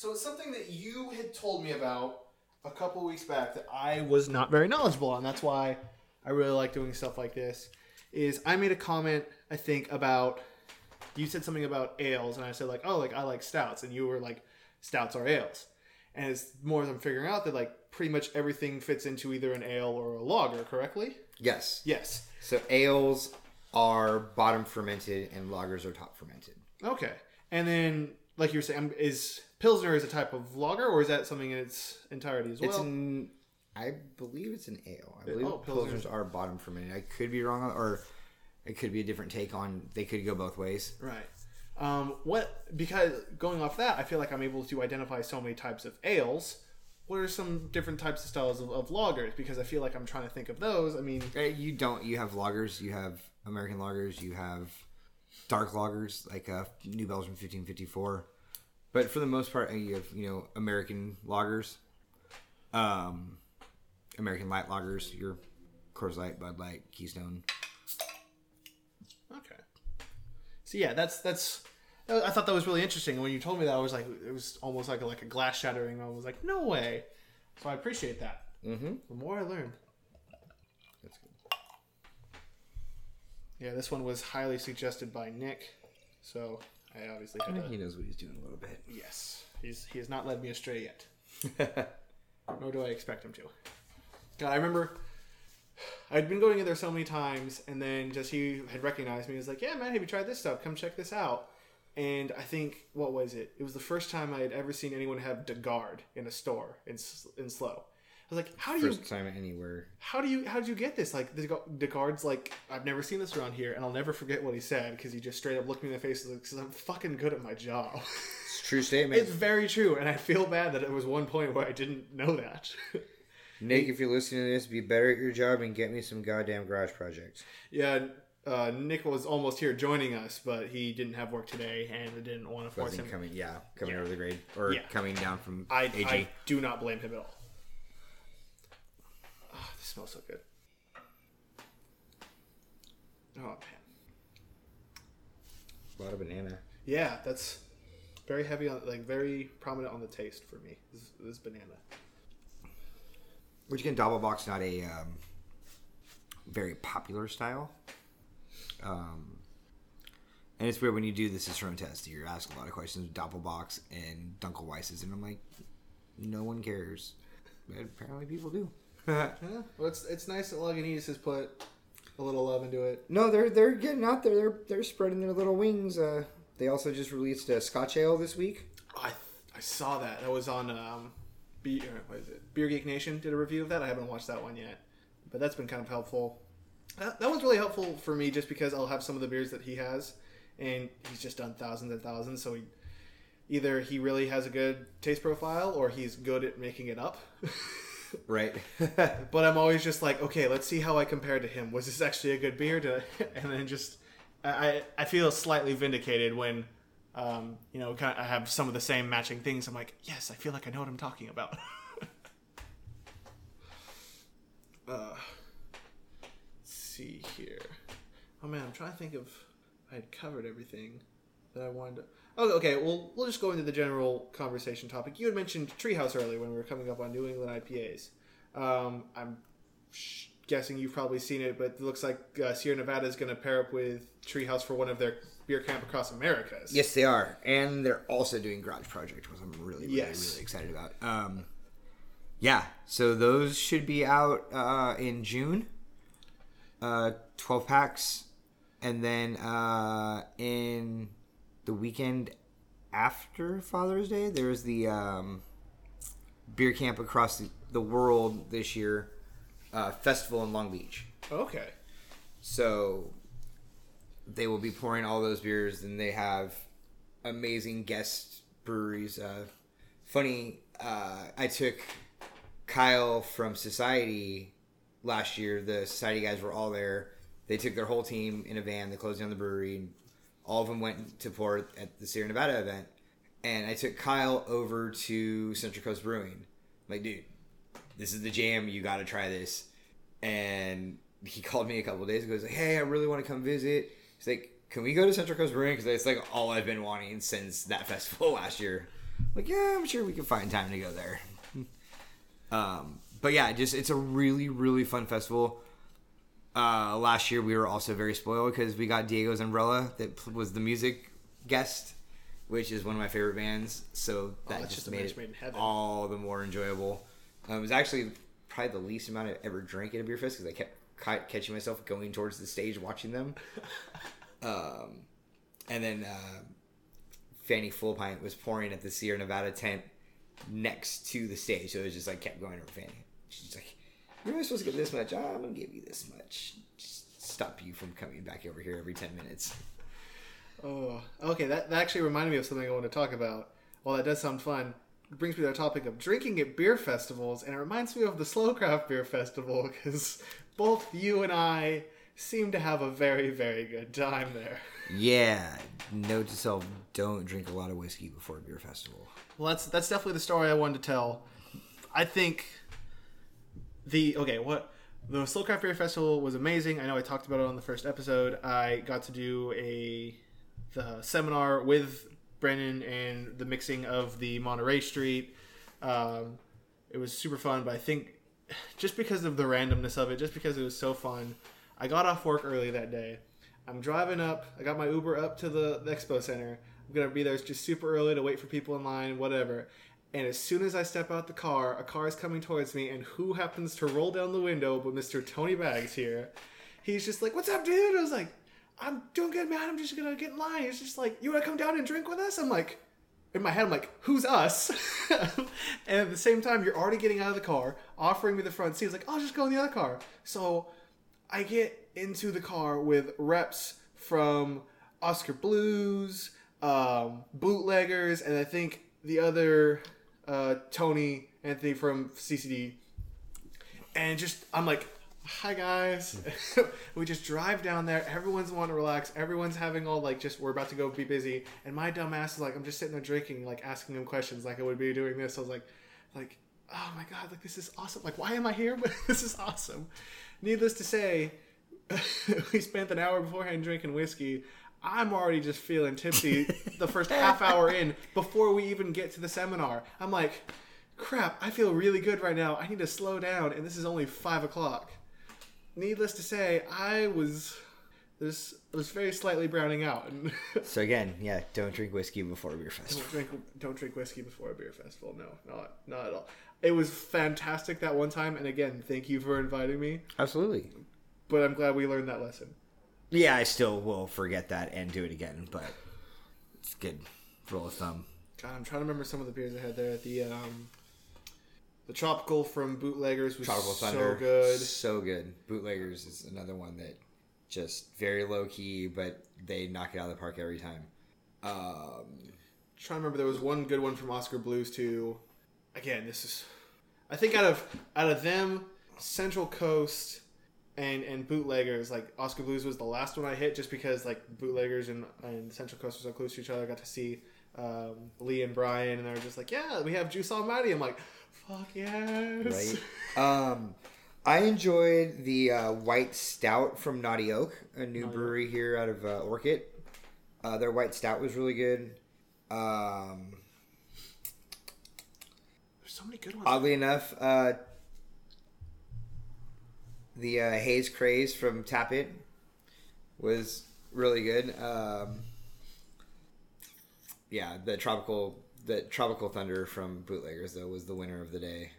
So it's something that you had told me about a couple weeks back that I was not very knowledgeable on. That's why I really like doing stuff like this. Is I made a comment I think about you said something about ales and I said like oh like I like stouts and you were like stouts are ales. And it's more as I'm figuring out that like pretty much everything fits into either an ale or a lager, correctly? Yes. Yes. So ales are bottom fermented and lagers are top fermented. Okay. And then, like you were saying, is Pilsner is a type of lager, or is that something in its entirety as well? It's an, I believe it's an ale. I believe oh, pilsners Pilsners. are bottom fermented. I could be wrong, or it could be a different take on. They could go both ways. right. Um, what because going off that, I feel like I'm able to identify so many types of ales. What are some different types of styles of, of lagers? Because I feel like I'm trying to think of those. I mean, Uh, You don't. You have lagers. You have American lagers. You have dark lagers like uh, New Belgium 1554. But for the most part, you have you know American lagers, um, American light lagers. Your Coors Light, Bud Light, Keystone. okay. So yeah, that's that's. I thought that was really interesting. And when you told me that, I was like, it was almost like a, like a glass shattering. I was like, no way. So I appreciate that. Mm-hmm. The more I learned. That's good. Yeah, this one was highly suggested by Nick, so I obviously had. He knows what he's doing a little bit. Yes, he's he has not led me astray yet, [LAUGHS] nor do I expect him to. God, I remember I'd been going in there so many times, and then just he had recognized me. He was like, "Yeah, man, have you tried this stuff? Come check this out." And I think what was it? It was the first time I had ever seen anyone have de Garde in a store in in SLO. I was like, "How do you First time anywhere. how do you how did you get this? Like the the guard's like I've never seen this around here, and I'll never forget what he said because he just straight up looked me in the face and said, "I'm fucking good at my job." It's a [LAUGHS] true statement. it's very true, and I feel bad that it was one point where I didn't know that. [LAUGHS] Nick, if you're listening to this, be better at your job and get me some goddamn garage projects. yeah, uh, Nick was almost here joining us, but he didn't have work today, and I didn't want to force Wasn't him. coming, yeah, coming Yeah. over the grade or Yeah. coming down from I, AG. I do not blame him at all. Smells so good. Oh man. A lot of banana. Yeah, that's very heavy on, like very prominent on the taste for me. This, this banana. Which again, Doppelbock's not a um, very popular style. Um, and it's weird when you do the Cicerone test. You're asked a lot of questions with Doppelbocks and Dunkelweisses, and I'm like, no one cares. But apparently people do. [LAUGHS] Yeah, well, it's it's nice that Lagunitas has put a little love into it. no, they're they're getting out there. They're they're spreading their little wings. Uh, they also just released a Scotch Ale this week. I I saw that. That was on um, Be- what is it? Beer Geek Nation did a review of that. I haven't watched that one yet, but that's been kind of helpful. That, that one's really helpful for me just because I'll have some of the beers that he has, and he's just done thousands and thousands. So he, either he really has a good taste profile, or he's good at making it up. [LAUGHS] Right. [LAUGHS] But I'm always just like, okay, let's see how I compare to him. Was this actually a good beer? I, [LAUGHS] and then just, I, I feel slightly vindicated when, um, you know, kind of, I have some of the same matching things. I'm like, yes, I feel like I know what I'm talking about. [LAUGHS] uh, see here. Oh man, I'm trying to think of. I had covered everything that I wanted to. Oh, okay. Well, we'll just go into the general conversation topic. You had mentioned Treehouse earlier when we were coming up on New England IPAs. Um, I'm sh- guessing you've probably seen it, but it looks like uh, Sierra Nevada is going to pair up with Treehouse for one of their beer camp across Americas. Yes, they are, and they're also doing Garage Project, which I'm really, really, Yes. really excited about. Um, Yeah, so those should be out uh, in June. Uh, 12 packs. And then uh, in the weekend after Father's Day, there's the um, beer camp across the, the world this year uh, festival in Long Beach. Okay. So they will be pouring all those beers, and they have amazing guest breweries. Uh, funny, uh, I took Kyle from Societe last year. The Societe guys were all there. They took their whole team in a van. They closed down the brewery, and all of them went to pour at the Sierra Nevada event. And I took Kyle over to Central Coast Brewing. I'm like, dude, this is the jam. You got to try this. And he [LAUGHS] called me a couple days ago. He's like, hey, I really want to come visit. He's like, can we go to Central Coast Brewing? Because it's like all I've been wanting since that [LAUGHS] festival last year. I'm like, yeah, I'm sure we can find time to go there. [LAUGHS] um, but yeah, just it's a really really fun festival. Uh, last year we were also very spoiled because we got Diego's Umbrella that was the music guest, which is one of my favorite bands. So that that's just just made it made all the more enjoyable. Um, it was actually probably the least amount I've ever drank at a beer fest because I kept ca- catching myself going towards the stage watching them. [LAUGHS] um, and then uh, Fanny Full Pint was pouring at the Sierra Nevada tent next to the stage, so it was just like kept going over Fanny. She's like, "You're only supposed to get this much. Oh, I'm gonna give you this much. Just stop you from coming back over here every ten minutes." Oh, okay. That, that actually reminded me of something I want to talk about. Well, that does sound fun. It brings me to the topic of drinking at beer festivals, and it reminds me of the SLO Craft Beer Festival because both you and I seem to have a very, very good time there. Yeah, note to self: don't drink a lot of whiskey before a beer festival. Well, that's that's definitely the story I wanted to tell. I think the okay, what the SLO Craft Beer Festival was amazing. I know I talked about it on the first episode. I got to do a the seminar with Brennan and the mixing of the Monterey Street. Um, it was super fun, but I think just because of the randomness of it, just because it was so fun, I got off work early that day. I'm driving up. I got my Uber up to the, the expo center. I'm gonna be there just super early to wait for people in line, whatever. And as soon as I step out the car, a car is coming towards me, and who happens to roll down the window but Mr. Tony Bags here? He's just like, "What's up, dude?" I was like, "I'm don't get mad. I'm just gonna get in line." He's just like, "You wanna come down and drink with us?" I'm like, in my head, I'm like, "Who's us?" [LAUGHS] and at the same time, you're already getting out of the car, offering me the front seat. He's like, "I'll just go in the other car." So I get into the car with reps from Oskar Blues, um, bootleggers, and I think the other uh, Tony Anthony from CCD. And just, I'm like, hi guys. [LAUGHS] we just drive down there. Everyone's wanting to relax. Everyone's having all like, just, we're about to go be busy. And my dumb ass is like, I'm just sitting there drinking, like asking him questions like I would be doing this. I was like, like, oh my god, like this is awesome. Like, why am I here? [LAUGHS] But this is awesome. Needless to say, [LAUGHS] we spent an hour beforehand drinking whiskey. I'm already just feeling tipsy the first half hour in before we even get to the seminar. I'm like, crap, I feel really good right now. I need to slow down, and this is only five o'clock. Needless to say, I was this was very slightly browning out. [LAUGHS] So again, yeah, don't drink whiskey before a beer festival. don't drink don't drink whiskey before a beer festival. No, not not at all. It was fantastic that one time, and again, thank you for inviting me. Absolutely. But I'm glad we learned that lesson. Yeah, I still will forget that and do it again, but it's good. Rule of thumb. God, I'm trying to remember some of the beers I had there. The um, the tropical from Bootleggers was Tropical Thunder. so good. So good. Bootleggers is another one that just very low key, but they knock it out of the park every time. Um, trying to remember there was one good one from Oskar Blues too. Again, this is I think out of out of them, Central Coast and and bootleggers like Oskar Blues was the last one I hit just because like bootleggers and and Central Coast were so close to each other. I got to see um, Lee and Brian, and they were just like, "Yeah, we have Juice Almighty." I'm like, "Fuck yes!" right? [LAUGHS] um, I enjoyed the uh, white stout from Naughty Oak, a new Naughty brewery here out of uh, Orcutt. Uh, their white stout was really good. Um, There's so many good ones. oddly enough, uh, the uh, Haze Craze from Tap It was really good. Um, yeah, the tropical the tropical thunder from Bootleggers though was the winner of the day.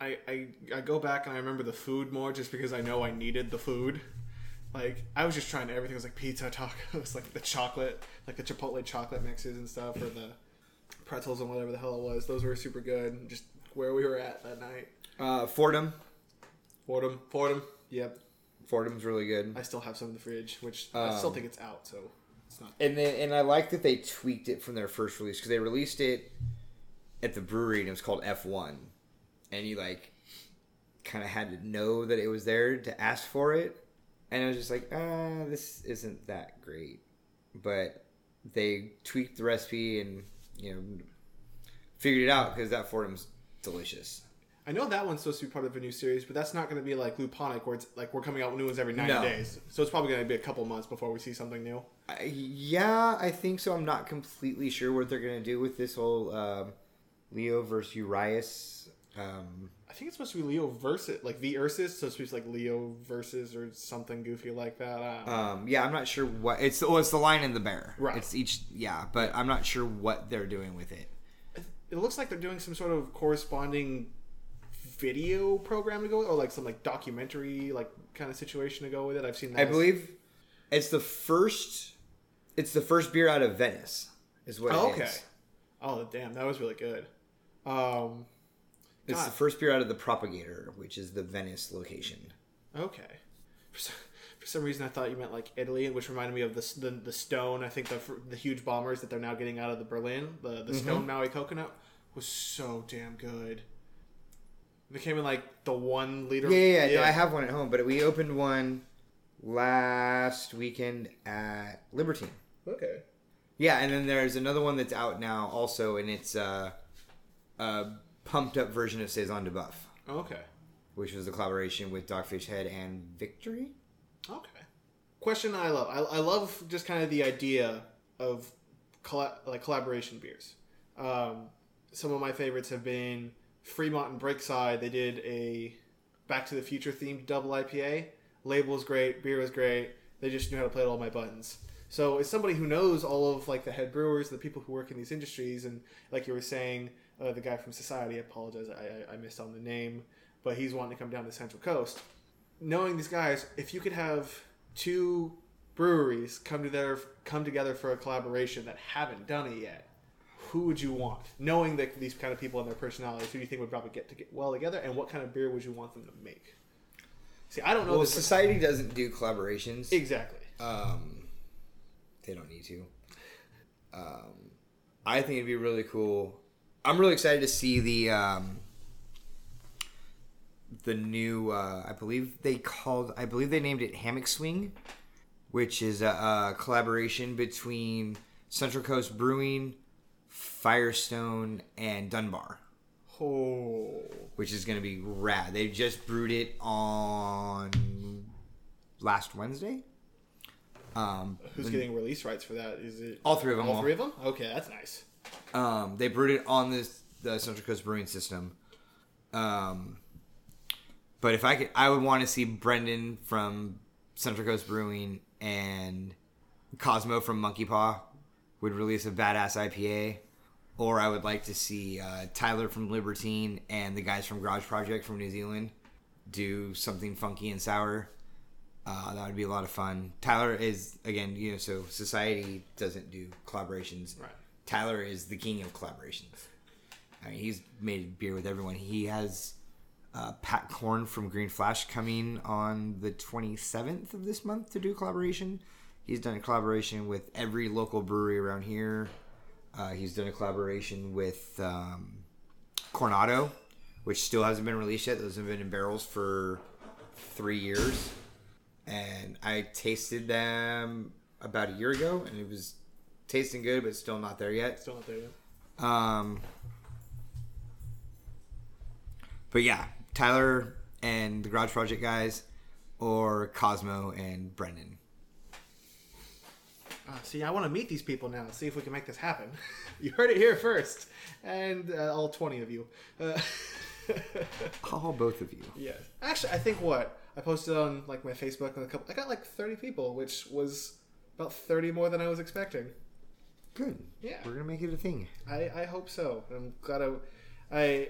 I, I I go back and I remember the food more just because I know I needed the food. Like I was just trying to everything was like pizza tacos, [LAUGHS] like the chocolate, like the chipotle chocolate mixes and stuff, or the pretzels and whatever the hell it was. Those were super good. Just where we were at that night. Uh, Fortem. Fortem, Fortem. Yep. Fortem's really good. I still have some in the fridge, which I still Um, think it's out. So it's not. And then, and I like that they tweaked it from their first release because they released it at the brewery and it was called F1, and you like kind of had to know that it was there to ask for it, and I was just like, ah, this isn't that great, but they tweaked the recipe and you know figured it out because that Fortem's delicious. I know that one's supposed to be part of a new series, but that's not going to be like Luponic, where it's like we're coming out with new ones every ninety No. days. So it's probably going to be a couple months before we see something new. I, yeah, I think so. I'm not completely sure what they're gonna do with this whole um, Leo versus Ursus. Um, I think it's supposed to be Leo versus like the Ursus, so it's supposed to be like Leo versus or something goofy like that. I don't know. um, yeah, I'm not sure what it's. Oh, it's the lion and the bear. Right. It's each. Yeah, but I'm not sure what they're doing with it. it looks like they're doing some sort of corresponding video program to go with, or like some like documentary like kind of situation to go with it. I've seen that. I believe it's the first. It's the first beer out of Venice. Is what. Oh, it okay. is. Oh damn, that was really good. Um, It's God. the first beer out of the Propagator, which is the Venice location. Okay. For some, for some reason, I thought you meant like Italy, which reminded me of the the, the stone. I think the the huge bombers that they're now getting out of the Berlin, the the stone Maui coconut, was so damn good. They came in like the one liter. Yeah, yeah, yeah. No, I have one at home, but we opened one last weekend at Libertine. Okay. Yeah, and then there's another one that's out now also, and it's uh, a pumped up version of Saison du BUFF, Okay. which was a collaboration with Dogfish Head and Victory. Okay. Question I love. I, I love just kind of the idea of colla- like collaboration beers. Um, some of my favorites have been Fremont and Breakside. They did a Back to the Future themed double IPA. Label was great. Beer was great. They just knew how to play all my buttons. So, as somebody who knows all of like the head brewers, the people who work in these industries, and like you were saying, uh, the guy from Societe, I apologize, I, I, I missed on the name, but he's wanting to come down to Central Coast knowing these guys, if you could have two breweries come together come together for a collaboration that haven't done it yet, who would you want? Knowing that these kind of people and their personalities, who do you think would probably get to get well together, and what kind of beer would you want them to make? See, I don't know Well, Societe doesn't do collaborations. exactly. Um, they don't need to. Um, I think it'd be really cool. I'm really excited to see the um, the new. Uh, I believe they called. I believe they named it Hammock Swing, which is a, a collaboration between Central Coast Brewing, Firestone, and Dunbar Oh, which is going to be rad. They just brewed it on last Wednesday. Um, who's getting release rights for that? Is it all three of them. all will. three of them? Okay, that's nice. Um, they brewed it on this the Central Coast Brewing System. Um, but if I could, I would want to see Brendan from Central Coast Brewing and Cosmo from Monkey Paw would release a badass IPA. Or I would like to see uh, Tyler from Libertine and the guys from Garage Project from New Zealand do something funky and sour. Uh, that would be a lot of fun. Tyler is again, you know, so Societe doesn't do collaborations. Right. Tyler is the king of collaborations. I mean, he's made beer with everyone. He has uh, Pat Korn from Green Flash coming on the 27th of this month to do a collaboration. He's done a collaboration with every local brewery around here. Uh, he's done a collaboration with um, Coronado, which still hasn't been released yet. Those have been in barrels for three years. And I tasted them about a year ago, and it was tasting good, but still not there yet. Still not there yet. Um, but yeah, Tyler and the Garage Project guys, or Cosmo and Brendan. Uh, see, I want to meet these people now. See if we can make this happen. [LAUGHS] you heard it here first, and uh, all twenty of you. Uh, [LAUGHS] All both of you. yes, actually, I think what I posted on like my Facebook and a couple. I got like thirty people, which was about thirty more than I was expecting. Good. Yeah. We're gonna make it a thing. I, I hope so. I'm glad I, I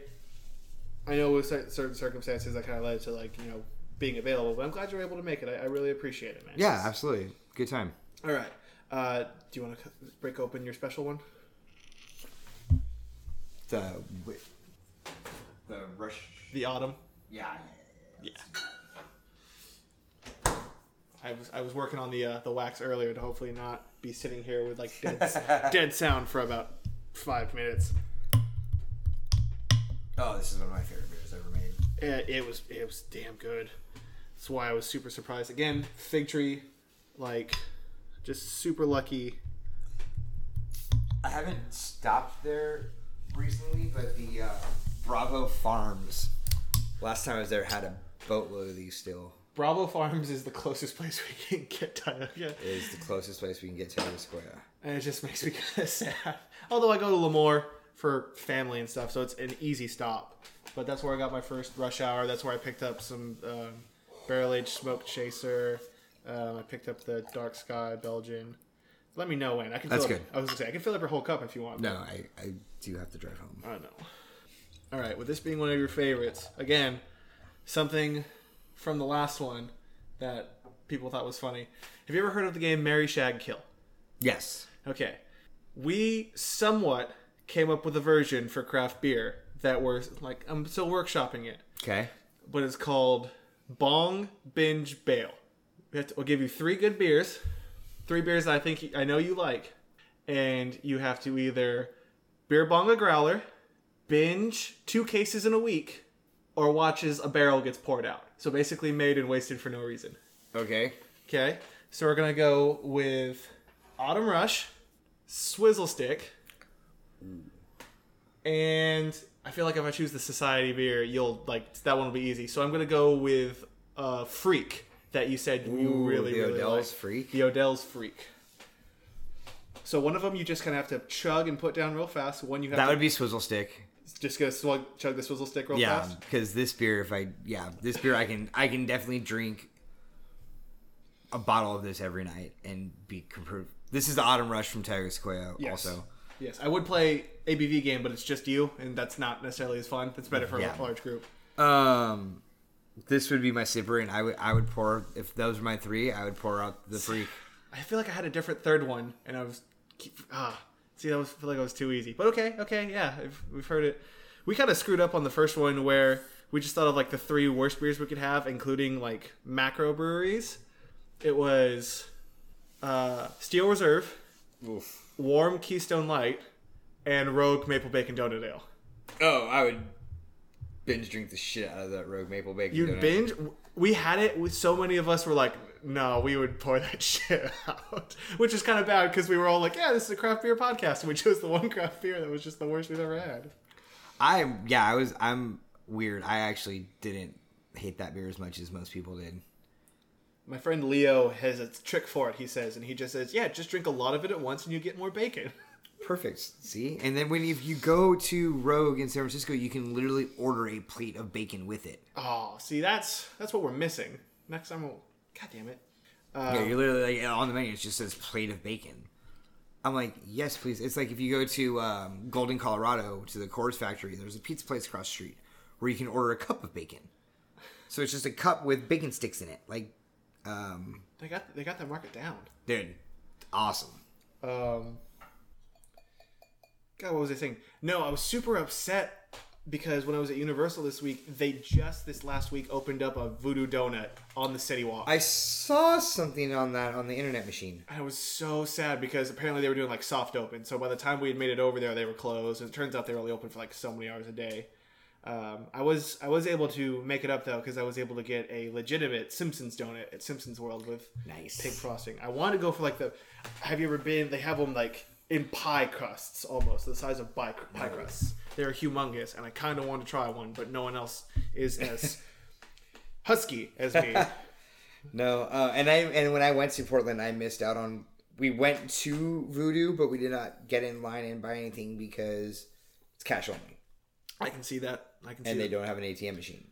I know with certain circumstances that kind of led to like you know being available, but I'm glad you're able to make it. I, I really appreciate it, man. Yeah, absolutely. Good time. All right. Uh, do you want to break open your special one? The wi- the rush. The autumn. Yeah. Yeah. I was I was working on the uh, the wax earlier to hopefully not be sitting here with like dead, [LAUGHS] dead sound for about five minutes. Oh, this is one of my favorite beers ever made. It, it was it was damn good. That's why I was super surprised. Again, fig tree, like just super lucky. I haven't stopped there recently, but the uh, Bravo Farms. Last time I was there, had a boatload of these still. Bravo Farms is the closest place we can get Tioga, It is the closest place we can get to Square. and it just makes me [LAUGHS] kind of sad. Although I go to Lemoore for family and stuff, so it's an easy stop. But that's where I got my first rush hour. That's where I picked up some um, barrel aged smoke chaser. Um, I picked up the dark sky Belgian. Let me know when I can. That's fill up- good. I was gonna say I can fill up your whole cup if you want. No, I, I do have to drive home. I know. All right, with this being one of your favorites, again, something from the last one that people thought was funny. Have you ever heard of the game Mary Shag Kill? Yes. Okay. We somewhat came up with a version for craft beer that we're like I'm still workshopping it, Okay. but it's called Bong Binge Bail. We have to- We'll give you three good beers, three beers that I think I know you like, and you have to either beer bong a growler, binge two cases in a week, or watch as a barrel gets poured out. So basically, made and wasted for no reason. Okay. Okay, so we're gonna go with Autumn Rush, Swizzle Stick, and I feel like if I choose the Societe beer, you'll like that one will be easy. So I'm gonna go with uh, Friek that you said you really the really Odell's like. Friek? The Odell's Friek. So one of them you just kind of have to chug and put down real fast. One you have That to would be Swizzle Stick. just gonna swug, chug the Swizzle Stick real Yeah, fast. because this beer, if I yeah, this beer, I can I can definitely drink a bottle of this every night and be improved. This is the Autumn Rush from Tioga-Sequoia. Yes. Also, Yes, I would play ABV game, but it's just you, and that's not necessarily as fun. That's better for Yeah. a large group. um, this would be my sipper, and I would I would pour if those were my three, I would pour out the Friek. [SIGHS] I feel like I had a different third one, and I was keep, ah. See, that was I feel like it was too easy. But okay, okay, yeah, we've heard it. We kind of screwed up on the first one where we just thought of like the three worst beers we could have, including like macro breweries. It was uh, Steel Reserve, Oof. Warm Keystone Light, and Rogue Maple Bacon Donut Ale. Oh, I would binge drink the shit out of that Rogue Maple Bacon. You donut. binge. We had it. with So many of us were like, "No, we would pour that [LAUGHS] shit out," which is kind of bad because we were all like, "Yeah, this is a craft beer podcast," and we chose the one [LAUGHS] craft beer that was just the worst we've ever had. I yeah, I was I'm weird. I actually didn't hate that beer as much as most people did. My friend Leo has a trick for it. He says, and he just says, "Yeah, just drink a lot of it at once, and you get more bacon." [LAUGHS] Perfect. See, and then when if you go to Rogue in San Francisco, you can literally order a plate of bacon with it. Oh, see, that's that's what we're missing. Next time, we'll. God damn it. yeah, you're literally like on the menu. It just says plate of bacon. I'm like, yes, please. It's like if you go to um, Golden, Colorado, to the Coors factory. There's a pizza place across the street where you can order a cup of bacon. So it's just a cup with bacon sticks in it. Like, um, They got they got that market down. dude, awesome. Um, God, what was I saying? No, I was super upset because when I was at Universal this week, they just this last week opened up a Voodoo Donut on the City Walk. I saw something on that on the internet machine. I was so sad because apparently they were doing like soft open. So by the time we had made it over there, they were closed. And it turns out they were only open for like so many hours a day. Um, I was I was able to make it up though because I was able to get a legitimate Simpsons donut at Simpsons World with Nice. pink frosting. I want to go for like the. Have you ever been? They have them like in pie crusts almost the size of pie, pie crusts. They're humongous, and I kind of want to try one, but no one else is as [LAUGHS] husky as me. [LAUGHS] No, uh, and I and when I went to Portland, I missed out on. We went to Voodoo, but we did not get in line and buy anything because it's cash only, I can see that. I can see. and they that. don't have an ATM machine.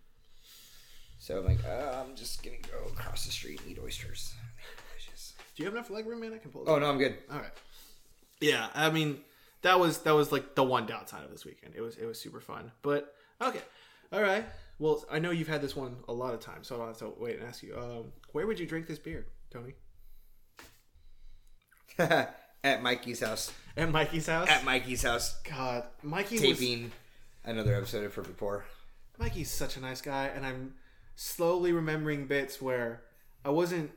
So I'm like, uh, I'm just gonna go across the street and eat oysters. Do you have enough leg room, man? I can pull. Oh no, I'm good. All right. Yeah, I mean that was that was like the one downside of this weekend. It was it was super fun, but okay. All right. Well, I know you've had this one a lot of times, so I'll have to wait and ask you. Um, where would you drink this beer, Tony? [LAUGHS] At Mikey's house. At Mikey's house. At Mikey's house. God, Mikey was Taping another episode of Perfect Pour. Mikey's such a nice guy, and I'm slowly remembering bits where I wasn't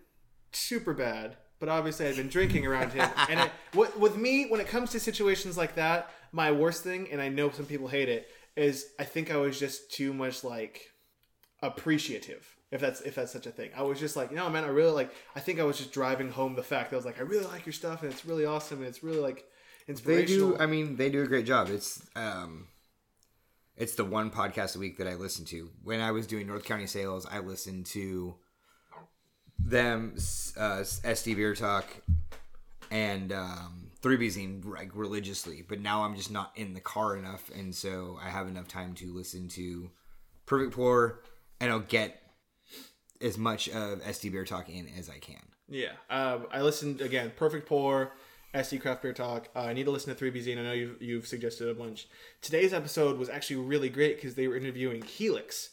super bad, but obviously I'd been drinking around him. and it, [LAUGHS] with, with me, when it comes to situations like that, my worst thing, and I know some people hate it, is I think I was just too much like appreciative. If that's if that's such a thing, I was just like, no, man, I really like. I think I was just driving home the fact that I was like, I really like your stuff, and it's really awesome, and it's really like inspirational. They do. I mean, they do a great job. It's um, it's the one podcast a week that I listen to. When I was doing North County sales, I listened to them, uh, SD Beer Talk, and um, Three B Zine like religiously. But now I'm just not in the car enough, and so I have enough time to listen to Perfect Pour, and I'll get as much of SD Beer Talk in as I can. Yeah, um, I listened again. Perfect Pour, SD Craft Beer Talk. Uh, I need to listen to 3BZ, and I know you've, you've suggested a bunch. Today's episode was actually really great because they were interviewing Helix,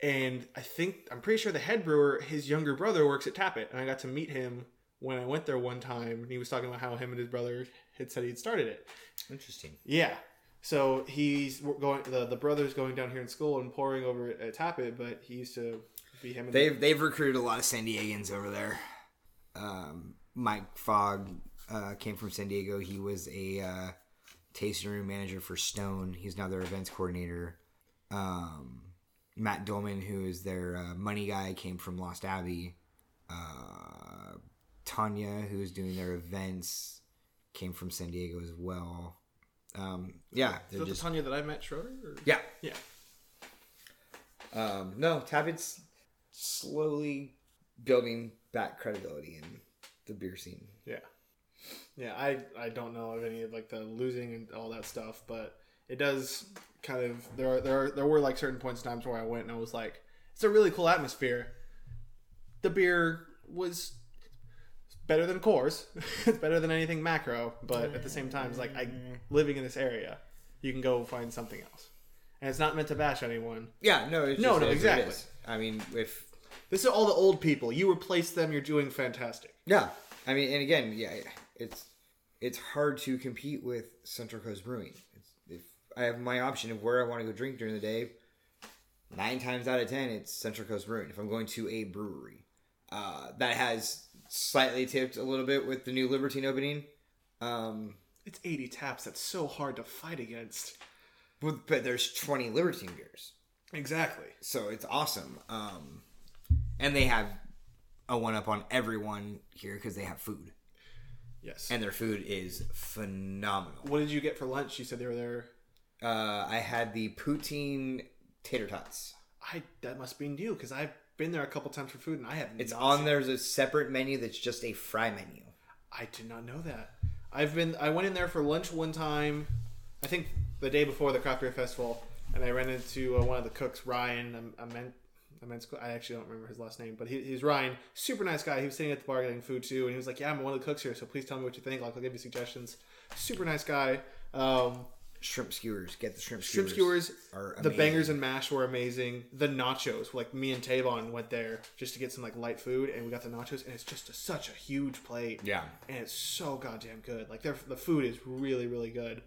and I think I'm pretty sure the head brewer, his younger brother, works at Tap It, and I got to meet him when I went there one time, and he was talking about how him and his brother had said he'd started it. Interesting. Yeah. So he's going. The, the brother's going down here in school and pouring over at, at Tap It, but he used to be him. And They've they've recruited a lot of San Diegans over there. Um, Mike Fogg uh, came from San Diego. He was a uh, tasting room manager for Stone. He's now their events coordinator. Um, Matt Dolman, who is their uh, money guy, came from Lost Abbey. Uh, Tanya, who is doing their events, came from San Diego as well. Um, yeah, Is they're just the Tanya that I met Schroeder? Or? yeah. Yeah. Um, no, Tap It's slowly building back credibility in the beer scene. Yeah, yeah. I I don't know of any of like the losing and all that stuff, but it does kind of there are there are, there were like certain points in times where I went and I was like, it's a really cool atmosphere. The beer was better than Coors. [LAUGHS] it's better than anything macro, but at the same time, it's like I mm. living in this area, you can go find something else, and it's not meant to bash anyone. Yeah, no, it's No, just, no, it is what it exactly. is. I mean, if This is all the old people. You replace them, you're doing fantastic. yeah, I mean, and again, yeah, it's it's hard to compete with Central Coast Brewing. I have my option of where I want to go drink during the day, nine times out of ten, it's Central Coast Brewing. If I'm going to a brewery, uh, that has slightly tipped a little bit with the new Libertine opening. Um, It's 80 taps. That's so hard to fight against. but, but there's 20 Libertine beers. Exactly. so it's awesome. Um, and they have a one up on everyone here because they have food, Yes. and their food is phenomenal. What did you get for lunch? You said they were there. Uh, I had the poutine tater tots. I that must be new because I've been there a couple times for food and I haven't. It's on there's a separate menu that's just a fry menu. I did not know that. I've been. I went in there for lunch one time. I think the day before the craft beer festival, and I ran into uh, one of the cooks, Ryan. I, I meant. I meant. I actually don't remember his last name, but he, he's Ryan. Super nice guy. He was sitting at the bar getting food too, and he was like, "Yeah, I'm one of the cooks here, so please tell me what you think. Like, I'll give you suggestions." Super nice guy. Um, Shrimp skewers, get the shrimp skewers. Shrimp skewers, are the bangers and mash were amazing. The nachos, like me and Tavon went there just to get some like light food, and we got the nachos, and it's just a, such a huge plate. Yeah. and it's so goddamn good. Like their the food is really really good.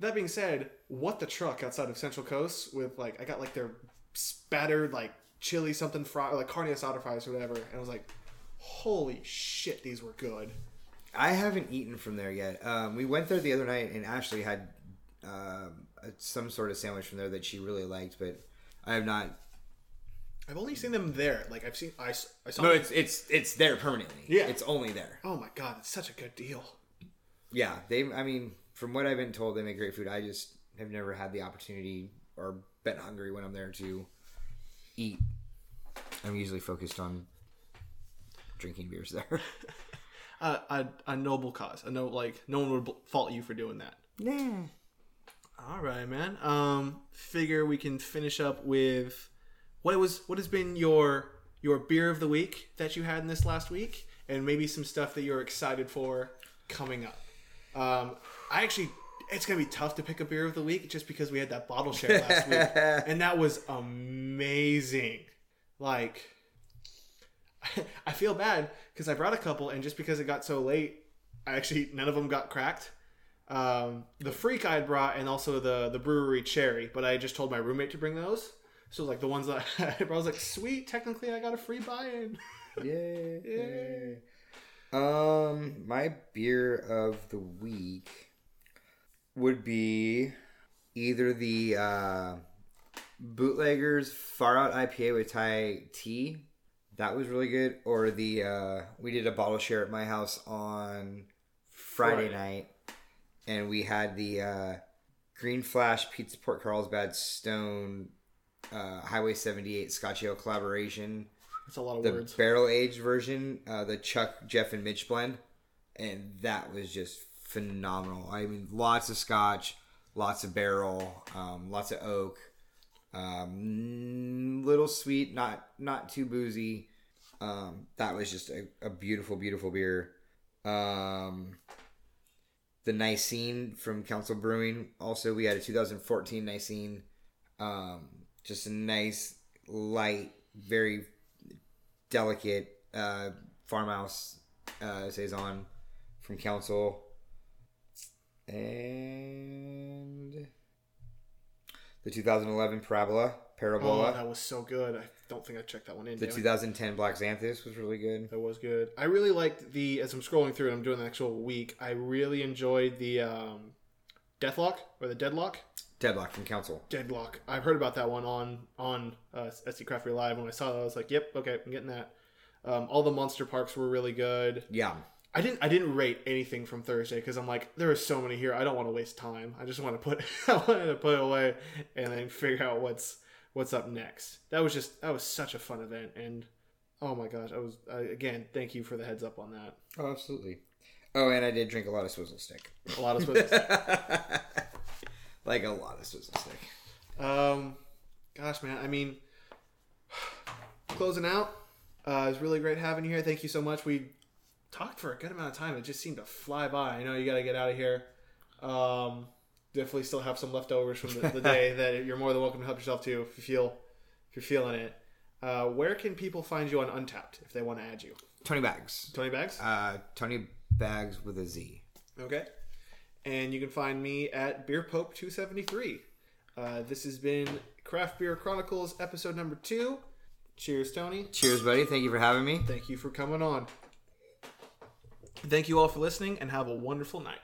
That being said, what the truck outside of Central Coast with like I got like their spattered like chili something fry or like carne asada fries or whatever, and I was like, holy shit, these were good. I haven't eaten from there yet. Um, we went there the other night, and Ashley had Um, a- some sort of sandwich from there that she really liked, but I have not. I've only seen them there. Like I've seen I saw. No, it's it's it's there permanently. Yeah. it's only there. oh my god, it's such a good deal. Yeah, they. I mean, from what I've been told, they make great food. I just have never had the opportunity or been hungry when I'm there to eat. I'm usually focused on drinking beers there. [LAUGHS] a, a, a noble cause. A no like no one would fault you for doing that. yeah. All right, man. Um, figure we can finish up with what was what has been your your beer of the week that you had in this last week, and maybe some stuff that you're excited for coming up. Um, I actually it's gonna be tough to pick a beer of the week just because we had that bottle share last week, [LAUGHS] and that was amazing. Like, [LAUGHS] I feel bad because I brought a couple, and just because it got so late, I actually none of them got cracked. Um, the Friek I had brought, and also the the brewery cherry, but I just told my roommate to bring those. So like the ones that [LAUGHS] I, I was like, sweet, technically I got a free buy-in. [LAUGHS] Yay. Yay. Um, my beer of the week would be either the uh, Bootleggers Far Out IPA with Thai tea. That was really good. Or the uh, we did a bottle share at my house on Friday Friday. night, and we had the uh, Green Flash Pizza Port Carlsbad Stone uh, Highway 78 Scotch Ale collaboration It's a lot of the words. barrel aged version, uh, the Chuck, Jeff, and Mitch blend, and that was just phenomenal. I mean, lots of Scotch, lots of barrel, um, lots of oak, um, little sweet, not not too boozy. Um, that was just a, a beautiful, beautiful beer. Um, the Nicene from Council Brewing. Also, we had a 2014 Nicene. Um, just a nice, light, very delicate uh, farmhouse uh, saison from Council, and the 2011 Parabola Parabola. Oh, that was so good. I don't think I checked that one in. the damn 2010 Black Xantus was really good. That was good. I really liked the as I'm scrolling through and I'm doing the actual week. I really enjoyed the um, Deathlock or the Deadlock. Deadlock from Council. Deadlock. I've heard about that one on on uh, SC Craft Beer Live. When I saw that, I was like, "Yep, okay, I'm getting that." Um, all the monster parks were really good. Yeah, I didn't I didn't rate anything from Thursday because I'm like, there are so many here. I don't want to waste time. I just want to put [LAUGHS] I wanted to put it away and then figure out what's what's up next. That was just that was such a fun event and oh my gosh, I was uh, again thank you for the heads up on that. oh, absolutely. Oh, and I did drink a lot of Swizzle Stick. A lot of swizzle stick. [LAUGHS] like a lot of Swizzle Stick. um, gosh, man. I mean, closing out. Uh, it was really great having you here. Thank you so much. We talked for a good amount of time. It just seemed to fly by. I know you got to get out of here. Um, definitely still have some leftovers from the, the [LAUGHS] day that you're more than welcome to help yourself to if you feel if you're feeling it. Uh, where can people find you on Untappd if they want to add you? Tony Bags. Tony Bags. Uh, Tony Bags with a Z. Okay. And you can find me at Beer Pope 273. Uh, this has been Craft Beer Chronicles episode number two. Cheers, Tony. Cheers, buddy. Thank you for having me. Thank you for coming on. Thank you all for listening and have a wonderful night.